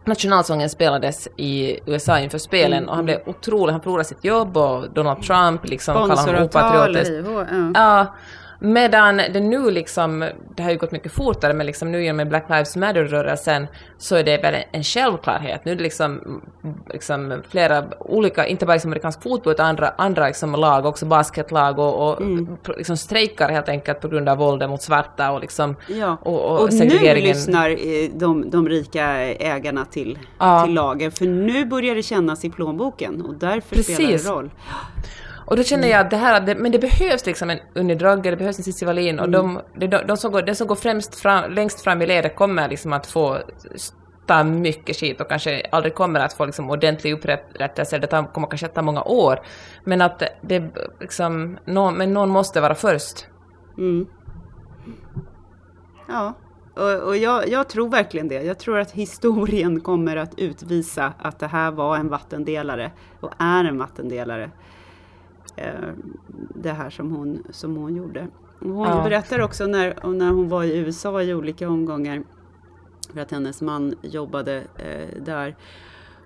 nationalsången spelades i USA inför spelen mm. och han blev otrolig, han förlorade sitt jobb och Donald Trump liksom kallade honom opatriotisk. Ja. ja. Medan det nu liksom, det har ju gått mycket fortare, men liksom nu med Black Lives Matter-rörelsen så är det väl en självklarhet. Nu är det liksom, liksom flera olika, inte bara liksom amerikansk fotboll utan andra, andra liksom lag, också basketlag och, och mm. liksom strejkar helt enkelt på grund av våldet mot svarta och liksom ja. och, och, och nu lyssnar eh, de, de rika ägarna till, ja. till lagen, för nu börjar det kännas i plånboken och därför Precis. spelar det roll. Och då känner jag att det här, det, men det behövs liksom en Unni Dragge, det behövs en Cissi Wallin och mm. de, de, de, som går, den som går främst fram, längst fram i ledet kommer liksom att få ta mycket skit och kanske aldrig kommer att få liksom ordentlig upprättelse, det kommer kanske att ta många år. Men att det liksom, någon, men någon måste vara först. Mm. Ja, och, och jag, jag, tror verkligen det. Jag tror att historien kommer att utvisa att det här var en vattendelare och är en vattendelare. Eh, det här som hon, som hon gjorde. hon ja. berättar också när, när hon var i USA i olika omgångar för att hennes man jobbade eh, där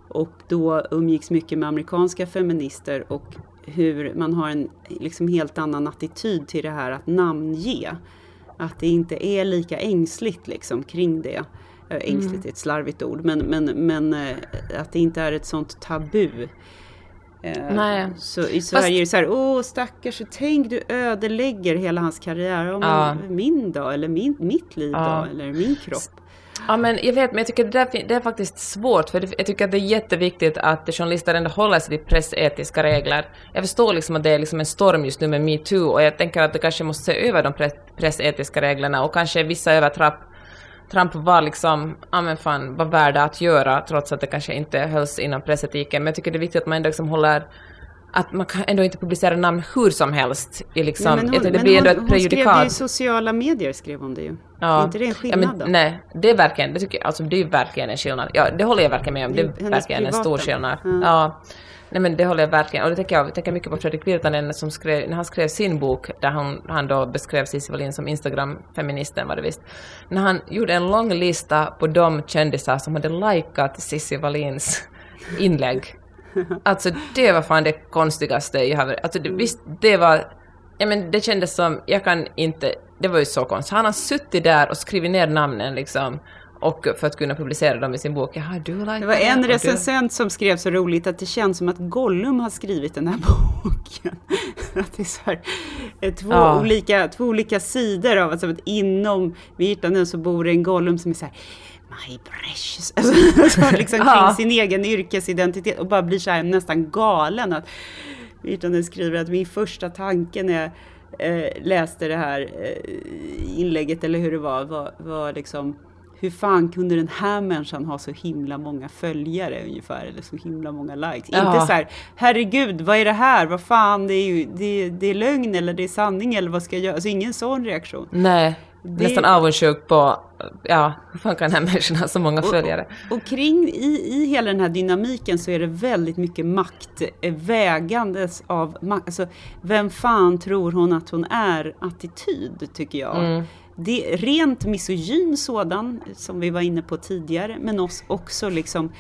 och då umgicks mycket med amerikanska feminister och hur man har en liksom helt annan attityd till det här att namnge. Att det inte är lika ängsligt liksom kring det. Äh, ängsligt mm. är ett slarvigt ord, men, men, men att det inte är ett sånt tabu. Eh, Nej. Så i Sverige Fast... är det så här, åh stackars, tänk du ödelägger hela hans karriär. Ja, ja. Min dag, eller min, mitt liv ja. då, eller min kropp. Ja men jag vet, men jag tycker det, där, det är faktiskt svårt, för jag tycker att det är jätteviktigt att journalister ändå håller sig till pressetiska regler. Jag förstår liksom att det är liksom en storm just nu med metoo, och jag tänker att det kanske måste se över de pressetiska reglerna, och kanske vissa övertrapp Trump var liksom, ja men fan, var värda att göra trots att det kanske inte hölls inom pressetiken. Men jag tycker det är viktigt att man ändå liksom håller att man kan ändå inte publicera namn hur som helst. I liksom, nej, hon, det blir ändå ett prejudikat. Hon skrev det i sociala medier, skrev hon det ju. Ja. Är inte det en skillnad ja, men, då? Nej, det är verkligen, det tycker jag, alltså det är verkligen en skillnad. Ja, det håller jag verkligen med om. Det är verkligen en stor skillnad. Ja. ja. Nej men det håller jag verkligen, och det tänker jag, tänker mycket på Fredrik Virtanen som skrev, när han skrev sin bok, där han, han då beskrev Cissi Wallin som Instagram-feministen var det visst. När han gjorde en lång lista på de kändisar som hade likat Cissi Wallins inlägg. Alltså det var fan det konstigaste jag har Alltså det, visst, det var... Ja men det kändes som, jag kan inte... Det var ju så konstigt. Han har suttit där och skrivit ner namnen liksom och för att kunna publicera dem i sin bok. Jaha, du like det var en recensent som skrev så roligt att det känns som att Gollum har skrivit den här boken. att det är här, eh, två, ja. olika, två olika sidor av alltså, att inom Virtanen så bor en Gollum som är så här my precious, alltså, alltså, liksom kring Ja. sin egen yrkesidentitet och bara blir så här nästan galen. Att Virtanen skriver att min första tanke när jag eh, läste det här eh, inlägget, eller hur det var, var, var liksom hur fan kunde den här människan ha så himla många följare ungefär, eller så himla många likes? Ja. Inte så här, herregud, vad är det här? Vad fan, det är ju det, det är lögn eller det är sanning eller vad ska jag göra? Alltså ingen sån reaktion. Nej, Det- nästan avundsjuk på, ja, hur fan kan den här människan ha så många följare? Och, och kring i, i hela den här dynamiken så är det väldigt mycket makt, vägandes av makt. Alltså, vem fan tror hon att hon är? Attityd, tycker jag. Det rent misogyn sådan, som vi var inne på tidigare, men oss också liksom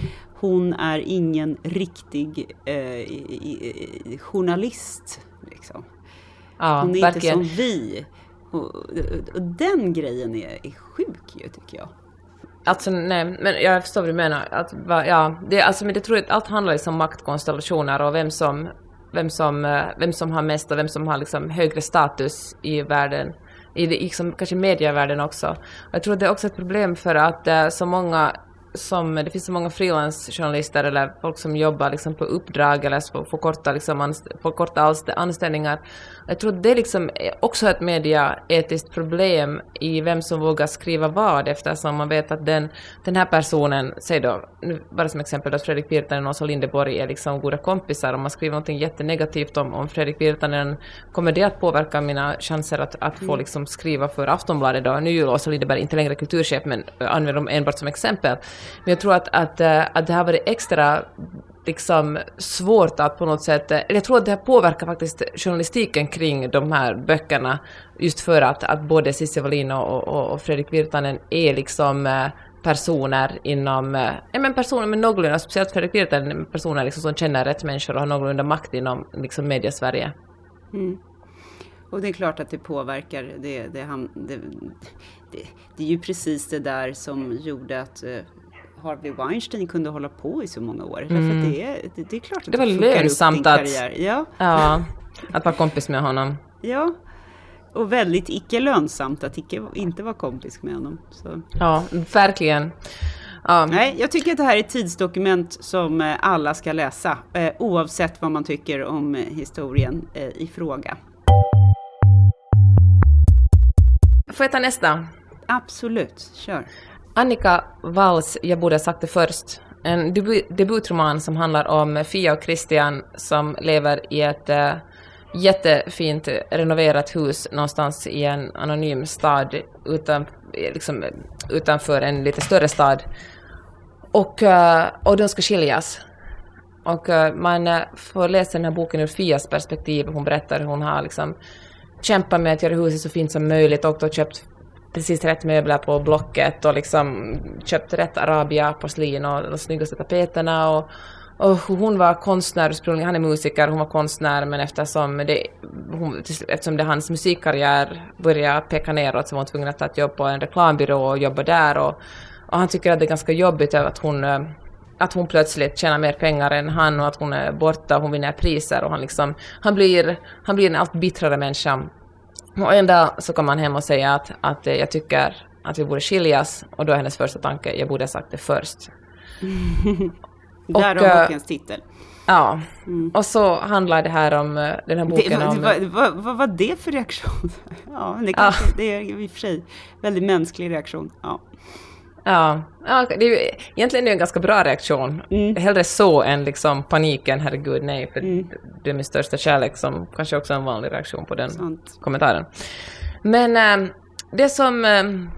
hon är ingen riktig eh, journalist. Liksom. Ja, Hon är verkligen. inte som vi. Och, och, den grejen är, är sjuk ju, tycker jag. Alltså nej, men jag förstår vad du menar. Att, ja, det, alltså, men det tror jag att allt handlar liksom om maktkonstellationer och vem som, vem som, eh, vem som har mest och vem som har liksom högre status i världen. I, liksom, kanske medievärlden också. Jag tror att det är också ett problem för att eh, så många som, det finns så många frilansjournalister eller folk som jobbar liksom på uppdrag eller på korta, liksom, anst, korta anst- anställningar. Jag tror att det liksom är också ett mediaetiskt problem i vem som vågar skriva vad eftersom man vet att den, den här personen, säg då, nu bara som exempel då, att Fredrik Virtanen och Åsa Linderborg är liksom goda kompisar. Om man skriver någonting jättenegativt om, om Fredrik Virtanen, kommer det att påverka mina chanser att, att få liksom skriva för Aftonbladet då? Nu är ju Åsa Linderberg inte längre kulturchef, men använder dem enbart som exempel. Men jag tror att, att, eh, att det har varit extra liksom svårt att på något sätt, eh, eller jag tror att det här påverkar faktiskt journalistiken kring de här böckerna just för att, att både Cissi Wallin och, och, och Fredrik Virtanen är liksom eh, personer inom, ja men personer med någorlunda, speciellt Fredrik Virtanen, personer liksom som känner rätt människor och har någorlunda makt inom liksom mediesverige. Mm. Och det är klart att det påverkar. Det, det, det, det, det är ju precis det där som gjorde att Harvey Weinstein kunde hålla på i så många år. Därför att det, är, det, det är klart att Det var lönsamt att-. Ja, Ja, att vara kompis med honom. ja. Och väldigt icke lönsamt att icke, inte vara kompis med honom. Så. Ja, verkligen. Ja, Nej, jag tycker att det här är ett tidsdokument som eh, alla ska läsa. Eh, oavsett vad man tycker om eh, historien i fråga. Får jag ta nästa? Absolut, kör. Annika Walls Jag borde ha sagt det först. En debu- debutroman som handlar om Fia och Christian som lever i ett äh, jättefint renoverat hus någonstans i en anonym stad utan, liksom, utanför en lite större stad. Och, äh, och de ska skiljas. Och äh, man får läsa den här boken ur Fias perspektiv. Hon berättar hur hon har liksom kämpat med att göra huset så fint som möjligt och då köpt precis rätt möbler på Blocket och liksom köpt rätt arabia, porslin och de snyggaste tapeterna och, och hon var konstnär ursprungligen, han är musiker, hon var konstnär men eftersom det, hon, eftersom det hans musikkarriär började peka neråt så var hon tvungen att ta ett jobb på en reklambyrå och jobba där och, och han tycker att det är ganska jobbigt att hon att hon plötsligt tjänar mer pengar än han och att hon är borta och hon vinner priser och han liksom, han blir, han blir en allt bittrare människa. Och en dag så kommer han hem och säger att, att eh, jag tycker att vi borde skiljas och då är hennes första tanke, jag borde ha sagt det först. Därav eh, bokens titel. Ja, och så handlar det här om eh, den här boken vad, om... vad, vad, vad var det för reaktion? Ja, det, kanske, det är i och för sig väldigt mänsklig reaktion. Ja. Ja, ja det är ju, egentligen är det en ganska bra reaktion. Hellre så än liksom paniken, herregud nej, för det är min största kärlek som kanske också är en vanlig reaktion på den Sant. kommentaren. Men ähm, det som, ähm,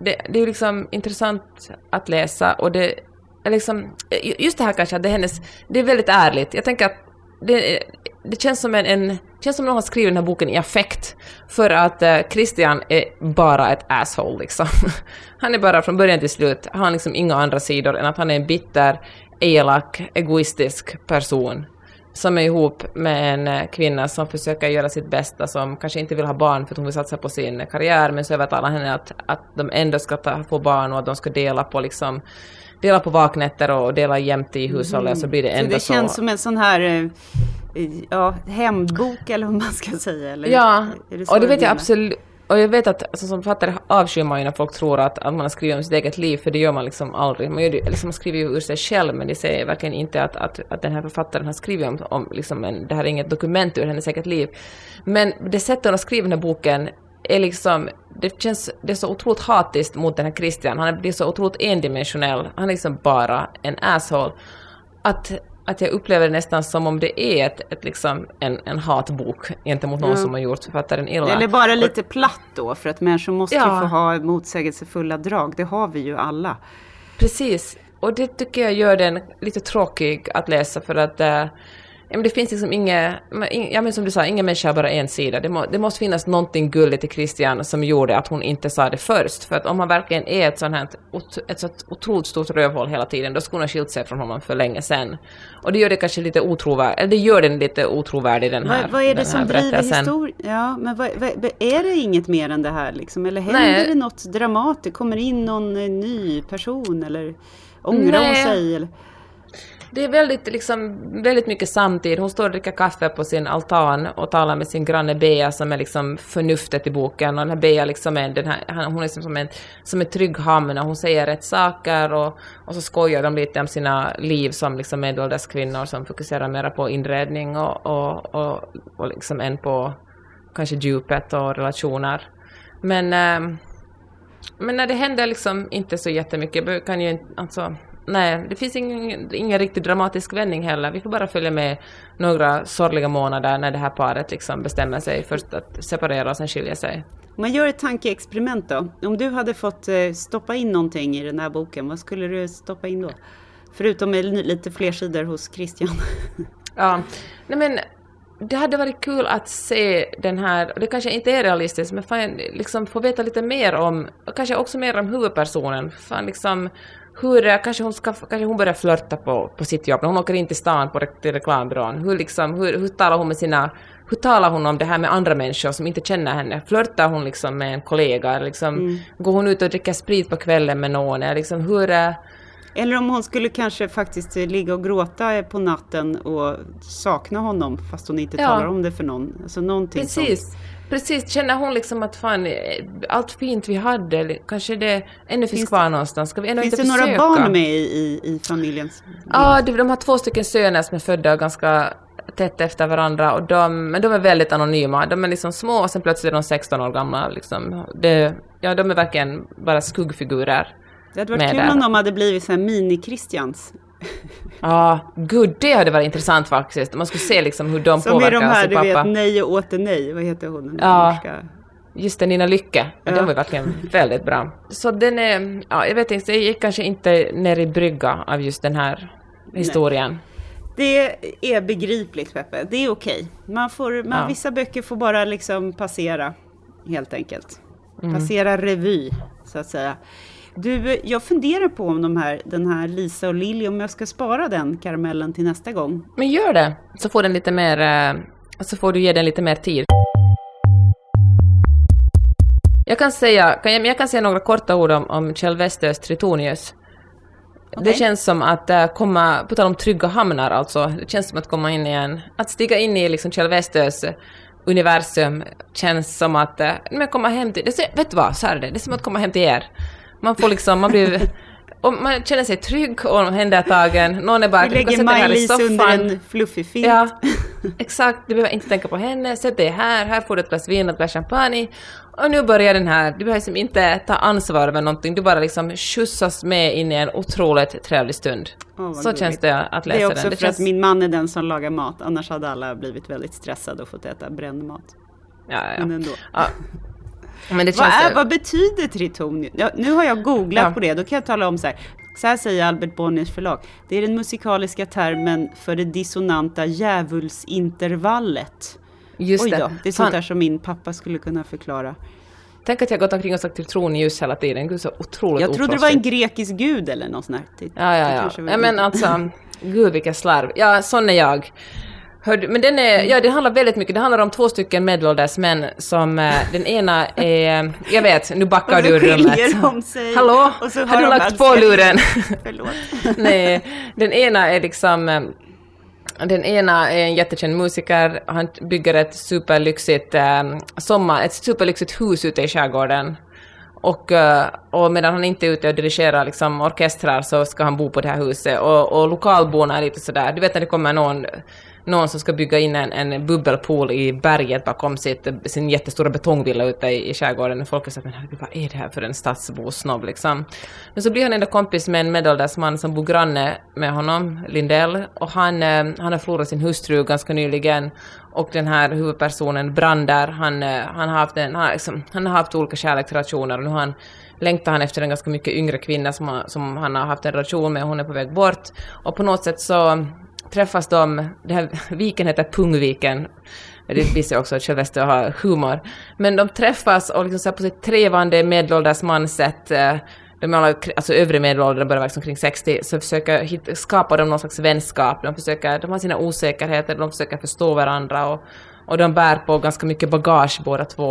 det, det är liksom intressant att läsa och det är liksom, ju- just det här kanske att det är hennes, det är väldigt ärligt. Jag tänker att det, det känns som en, en känns som någon har skrivit den här boken i affekt. För att eh, Christian är bara ett asshole liksom. Han är bara från början till slut, han har liksom inga andra sidor än att han är en bitter, elak, egoistisk person. Som är ihop med en eh, kvinna som försöker göra sitt bästa, som kanske inte vill ha barn för att hon vill satsa på sin karriär, men så övertalar henne att, att de ändå ska ta, få barn och att de ska dela på liksom dela på vaknätter och dela jämnt i hushållet, så blir det Så ändå det så... känns som en sån här eh, ja, hämndbok eller vad man ska säga. Eller? Ja, det så och det vet jag absolut. och jag vet att alltså, som författare avskyr man ju när folk tror att, att man har skrivit om sitt eget liv, för det gör man liksom aldrig. Man, gör det, liksom, man skriver ju ur sig själv, men det säger verkligen inte att, att, att den här författaren har skrivit om, om liksom en, det här är inget dokument ur hennes eget liv. Men det sättet hon har skrivit den här boken är liksom, det känns, det är så otroligt hatiskt mot den här Christian, han blir så otroligt endimensionell, han är liksom bara en asshole. Att, att jag upplever det nästan som om det är ett, ett liksom en, en hatbok gentemot någon Ja. som har gjort författaren illa. Eller bara lite platt då, för att människor måste Ja. ju få ha motsägelsefulla drag. Det har vi ju alla. Precis, och det tycker jag gör den lite tråkig att läsa för att eh, ja, men det finns liksom inget, ja men som du sa, ingen människa har bara en sida. Det, må, det måste finnas någonting gulligt i Christian som gjorde att hon inte sa det först. För att om han verkligen är ett sånt här, ett så otroligt stort rövhål hela tiden, då skulle hon ha skilt sig från honom för länge sedan. Och det gör det kanske lite otrovärdigt, eller det gör den lite otrovärdig den här Vad, vad är det som driver historien? Ja, men vad, vad, är det inget mer än det här liksom? Eller händer Nej. det något dramatiskt? Kommer in någon eh, ny person eller ångrar hon sig? Eller? Det är väldigt, liksom, väldigt mycket samtid. Hon står och dricker kaffe på sin altan och talar med sin granne Bea som är liksom förnuftet i boken. Och den här Bea liksom är, den här, hon är liksom som en, som en trygg hamn och hon säger rätt saker och, och så skojar de lite om sina liv som liksom medelålders kvinnor som fokuserar mera på inredning och, och, och, och liksom än på kanske djupet och relationer. Men eh, men när det händer liksom inte så jättemycket, kan ju inte, alltså, nej, det finns ingen, ingen riktigt dramatisk vändning heller. Vi får bara följa med några sorgliga månader när det här paret liksom bestämmer sig först att separera och sen skilja sig. Om man gör ett tankeexperiment då. Om du hade fått eh, stoppa in någonting i den här boken, vad skulle du stoppa in då? Förutom lite fler sidor hos Christian. Ja, nej men det hade varit kul att se den här, och det kanske inte är realistiskt, men fan, liksom få veta lite mer om, och kanske också mer om huvudpersonen. Fan, liksom, hur, eh, kanske hon, ska, kanske hon börjar flörta på, på sitt jobb, när hon åker in till stan på till reklambyrån. Hur, liksom, hur, hur talar hon med sina, hur talar hon om det här med andra människor som inte känner henne? Flörtar hon liksom med en kollega? Liksom, Går hon ut och dricker sprit på kvällen med någon? Eller Liksom, hur, eh, Eller om hon skulle kanske faktiskt ligga och gråta på natten och sakna honom fast hon inte Ja. talar om det för någon. Alltså någonting sånt. Precis. Känner hon liksom att fan, eh, allt fint vi hade, kanske det ännu finns, Finns kvar någonstans, ska vi ändå Finns inte det några försöka? barn med i, i, i familjens bild? Ja, de, de har två stycken söner som är födda ganska tätt efter varandra, och de, men de är väldigt anonyma. De är liksom små och sen plötsligt är de 16 år gamla. Liksom. Det, ja, de är verkligen bara skuggfigurer. Det hade varit kul där. om de hade blivit så här mini-Christians. Ja, gud, det hade varit intressant faktiskt. Man skulle se liksom hur de Som påverkar de här, du pappa. vet, nej och åter nej. Vad heter hon? Den Ja. norska? Just det, Nina Lycke. Ja. Den var verkligen väldigt bra. Så den är, ja, jag vet inte, jag gick kanske inte ner i brygga av just den här historien. Det är begripligt Peppe, det är okej. Man får, man, Ja. Vissa böcker får bara liksom passera, helt enkelt. Mm. Passera revy, så att säga. Du, jag funderar på om de här, den här Lisa och Lilly, om jag ska spara den karamellen till nästa gång. Men gör det, så får den lite mer, eh, så får du ge den lite mer tid. Jag kan säga, kan jag, jag kan säga några korta ord om, om Kjell Westös Tritonius. Det Okej. känns som att äh, komma, på tal om trygga hamnar alltså, det känns som att komma in i en, att stiga in i liksom Kjell Westös universum känns som att, äh, men komma hem till, det, vet du vad, så här är det, det är som att komma hem till er. Man får liksom, man blir, och man känner sig trygg och händer är tagen, någon är bara, Vi lägger Maj-Lis under en fluffig filt. Ja, exakt. Du behöver inte tänka på henne. Sätt dig här, här får du ett glas vin och ett glas champagne. Och nu börjar den här, du behöver liksom inte ta ansvar över någonting, du bara liksom skjutsas med in i en otroligt trevlig stund. Vad Så gulligt. känns det att läsa Det är också den. för att min man är den som lagar mat, annars hade alla blivit väldigt stressade och fått äta bränd mat. Ja, ja, Men ändå. ja. Men det Vad, är, vad betyder tritonium? Ja, nu har jag googlat Ja. på det, då kan jag tala om så här. Så här säger Albert Bonniers förlag. Det är den musikaliska termen för det dissonanta djävulsintervallet. Just Oj det. då, det är sånt Fan, där som min pappa skulle kunna förklara. Tänk att jag gått omkring och sagt Tronius hela tiden. Gud, så otroligt Jag trodde det var en grekisk gud eller något sånt där. Det- Ja, det ja, ja. ja men alltså, gud vilken slarv. Ja, sån är jag. Hördu, men den är, ja det handlar väldigt mycket, det handlar om två stycken medelålders män som, eh, den ena är, jag vet, nu backar du ur rummet. de sig. Hallå? Och så har har du lagt på älskat- luren? Förlåt. Nej, den ena är liksom, eh, Den ena är en jättekänd musiker, han bygger ett superlyxigt, eh, sommar, ett superlyxigt hus ute i skärgården. Och, eh, och medan han inte är ute och dirigerar liksom, orkestrar så ska han bo på det här huset. Och, och lokalborna är lite sådär, du vet när det kommer någon någon som ska bygga in en, en bubbelpool i berget bakom sitt, sin jättestora betongvilla ute i, i skärgården. Och folk är såhär, men herregud, vad är det här för en stadsbosnobb liksom? Men så blir han ändå kompis med en medelålders man som bor granne med honom, Lindell. Och han, eh, han har förlorat sin hustru ganska nyligen. Och den här huvudpersonen, Brander, han, eh, han, har, haft en, han, har, liksom, han har haft olika kärleksrelationer och nu har han längtar han efter en ganska mycket yngre kvinna som, som han har haft en relation med, hon är på väg bort. Och på något sätt så träffas de, den här viken heter Pungviken, det visar också att Sylvester har humor. Men de träffas och liksom så på sitt trevande medelålders mansätt, eh, de är alla, alltså övre medelåldern börjar liksom kring 60, så försöker hitta, skapa de någon slags vänskap. De, försöker, de har sina osäkerheter, de försöker förstå varandra och, och de bär på ganska mycket bagage båda två.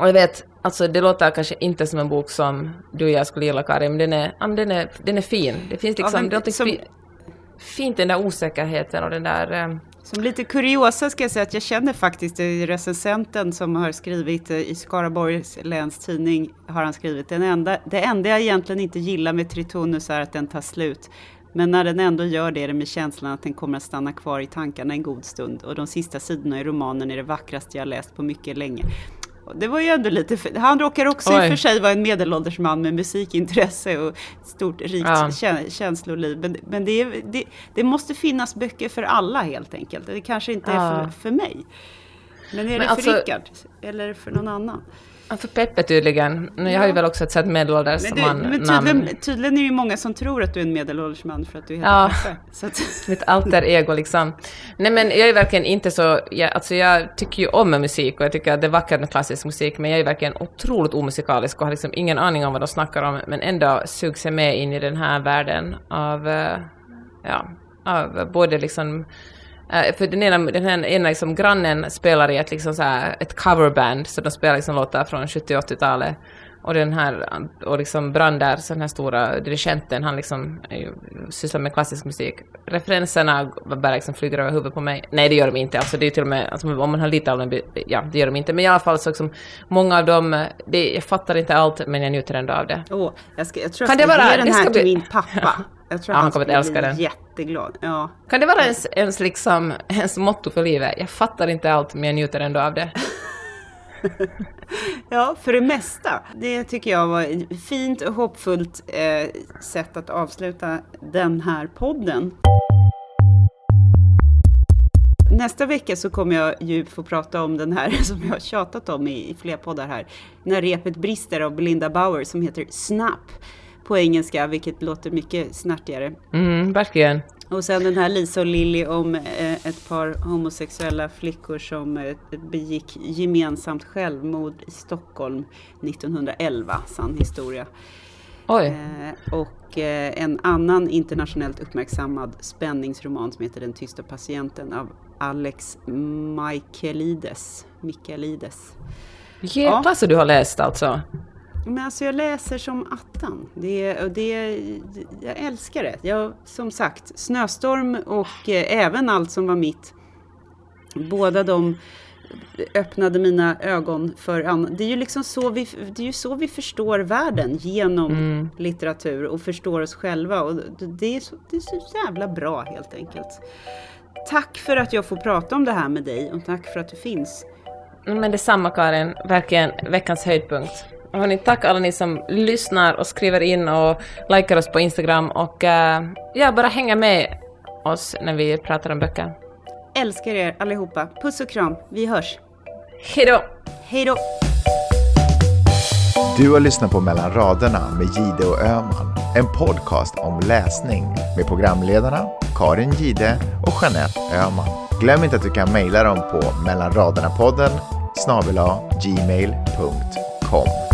Och jag vet, alltså det låter kanske inte som en bok som du och jag skulle gilla Karin, men den är, den är, den är fin. Det finns liksom, ja, men, det som, fint den där osäkerheten och den där... Eh, som lite kuriosa ska jag säga att jag känner faktiskt recensenten som har skrivit eh, i Skaraborgs läns tidning har han skrivit den enda, det enda jag egentligen inte gillar med Tritonus är att den tar slut. Men när den ändå gör det är det med känslan att den kommer att stanna kvar i tankarna en god stund och de sista sidorna i romanen är det vackraste jag läst på mycket länge. Det var ju ändå lite, han råkar också Oj. i och för sig vara en medelålders man med musikintresse och stort rikt ja. känsloliv. Men, men det, det, det, måste finnas böcker för alla helt enkelt. Det kanske inte ja. är för, för mig. Men är men det för alltså, Rickard? Eller för någon annan? För Peppe tydligen. Jag ja. har ju väl också ett sett medelålders men, du, man, men tydligen, tydligen är det ju många som tror att du är en medelålders man för att du heter ja, Peppe. Att... mitt alter ego liksom. Nej men jag är verkligen inte så, jag, alltså jag tycker ju om musik och jag tycker att det är vackert med klassisk musik men jag är verkligen otroligt omusikalisk och har liksom ingen aning om vad de snackar om men ändå sugs jag med in i den här världen av, eh, ja, av både liksom för den ena, den här ena liksom, grannen spelar i ett, liksom, så här, ett coverband, så de spelar liksom, låtar från 70 80-talet. Och den här, och liksom Brander, den här stora dirigenten, han liksom sysslar med klassisk musik. Referenserna bara liksom flyger över huvudet på mig. Nej, det gör de inte. Alltså det är till och med, alltså, om man har lite av dem, ja, det gör de inte. Men i alla fall så liksom, många av dem, det, jag fattar inte allt, men jag njuter ändå av det. Oh, jag, ska, jag tror kan jag ska ge den här till min pappa. Jag tror ja, han kommer att älska den. jätteglad. Ja. Kan det vara ens, ens, liksom, ens motto för livet? Jag fattar inte allt, men jag njuter ändå av det. ja, för det mesta. Det tycker jag var ett fint och hoppfullt eh, sätt att avsluta den här podden. Nästa vecka så kommer jag ju få prata om den här som jag har tjatat om i, i flera poddar här. När repet brister av Belinda Bauer som heter Snap på engelska, vilket låter mycket snärtigare. Mm, verkligen. Och sen den här Lisa och Lilly om eh, ett par homosexuella flickor som eh, begick gemensamt självmord i Stockholm 1911, sann historia. Oj. Eh, och en annan internationellt uppmärksammad spänningsroman som heter Den tysta patienten av Alex Michaelides. Michaelides. Jävlar så du har läst alltså? Men alltså jag läser som attan. Det, det, jag älskar det. Jag, som sagt, Snöstorm och eh, även allt som var mitt. Båda de öppnade mina ögon för annat. Det är ju liksom så vi, det är ju så vi förstår världen genom mm. litteratur och förstår oss själva. Och det, är så, det är så jävla bra helt enkelt. Tack för att jag får prata om det här med dig och tack för att du finns. Men detsamma Karin, verkligen veckans höjdpunkt. Hörrni, tack alla ni som lyssnar och skriver in och likar oss på Instagram och uh, ja, bara hänga med oss när vi pratar om böcker. Älskar er allihopa. Puss och kram. Vi hörs. Hejdå! Hejdå! Du har lyssnat på Mellan raderna med Gide och Öman. En podcast om läsning med programledarna Karin Gide och Jeanette Öman. Glöm inte att du kan mejla dem på mellanraderna-podden snabel gmail.com.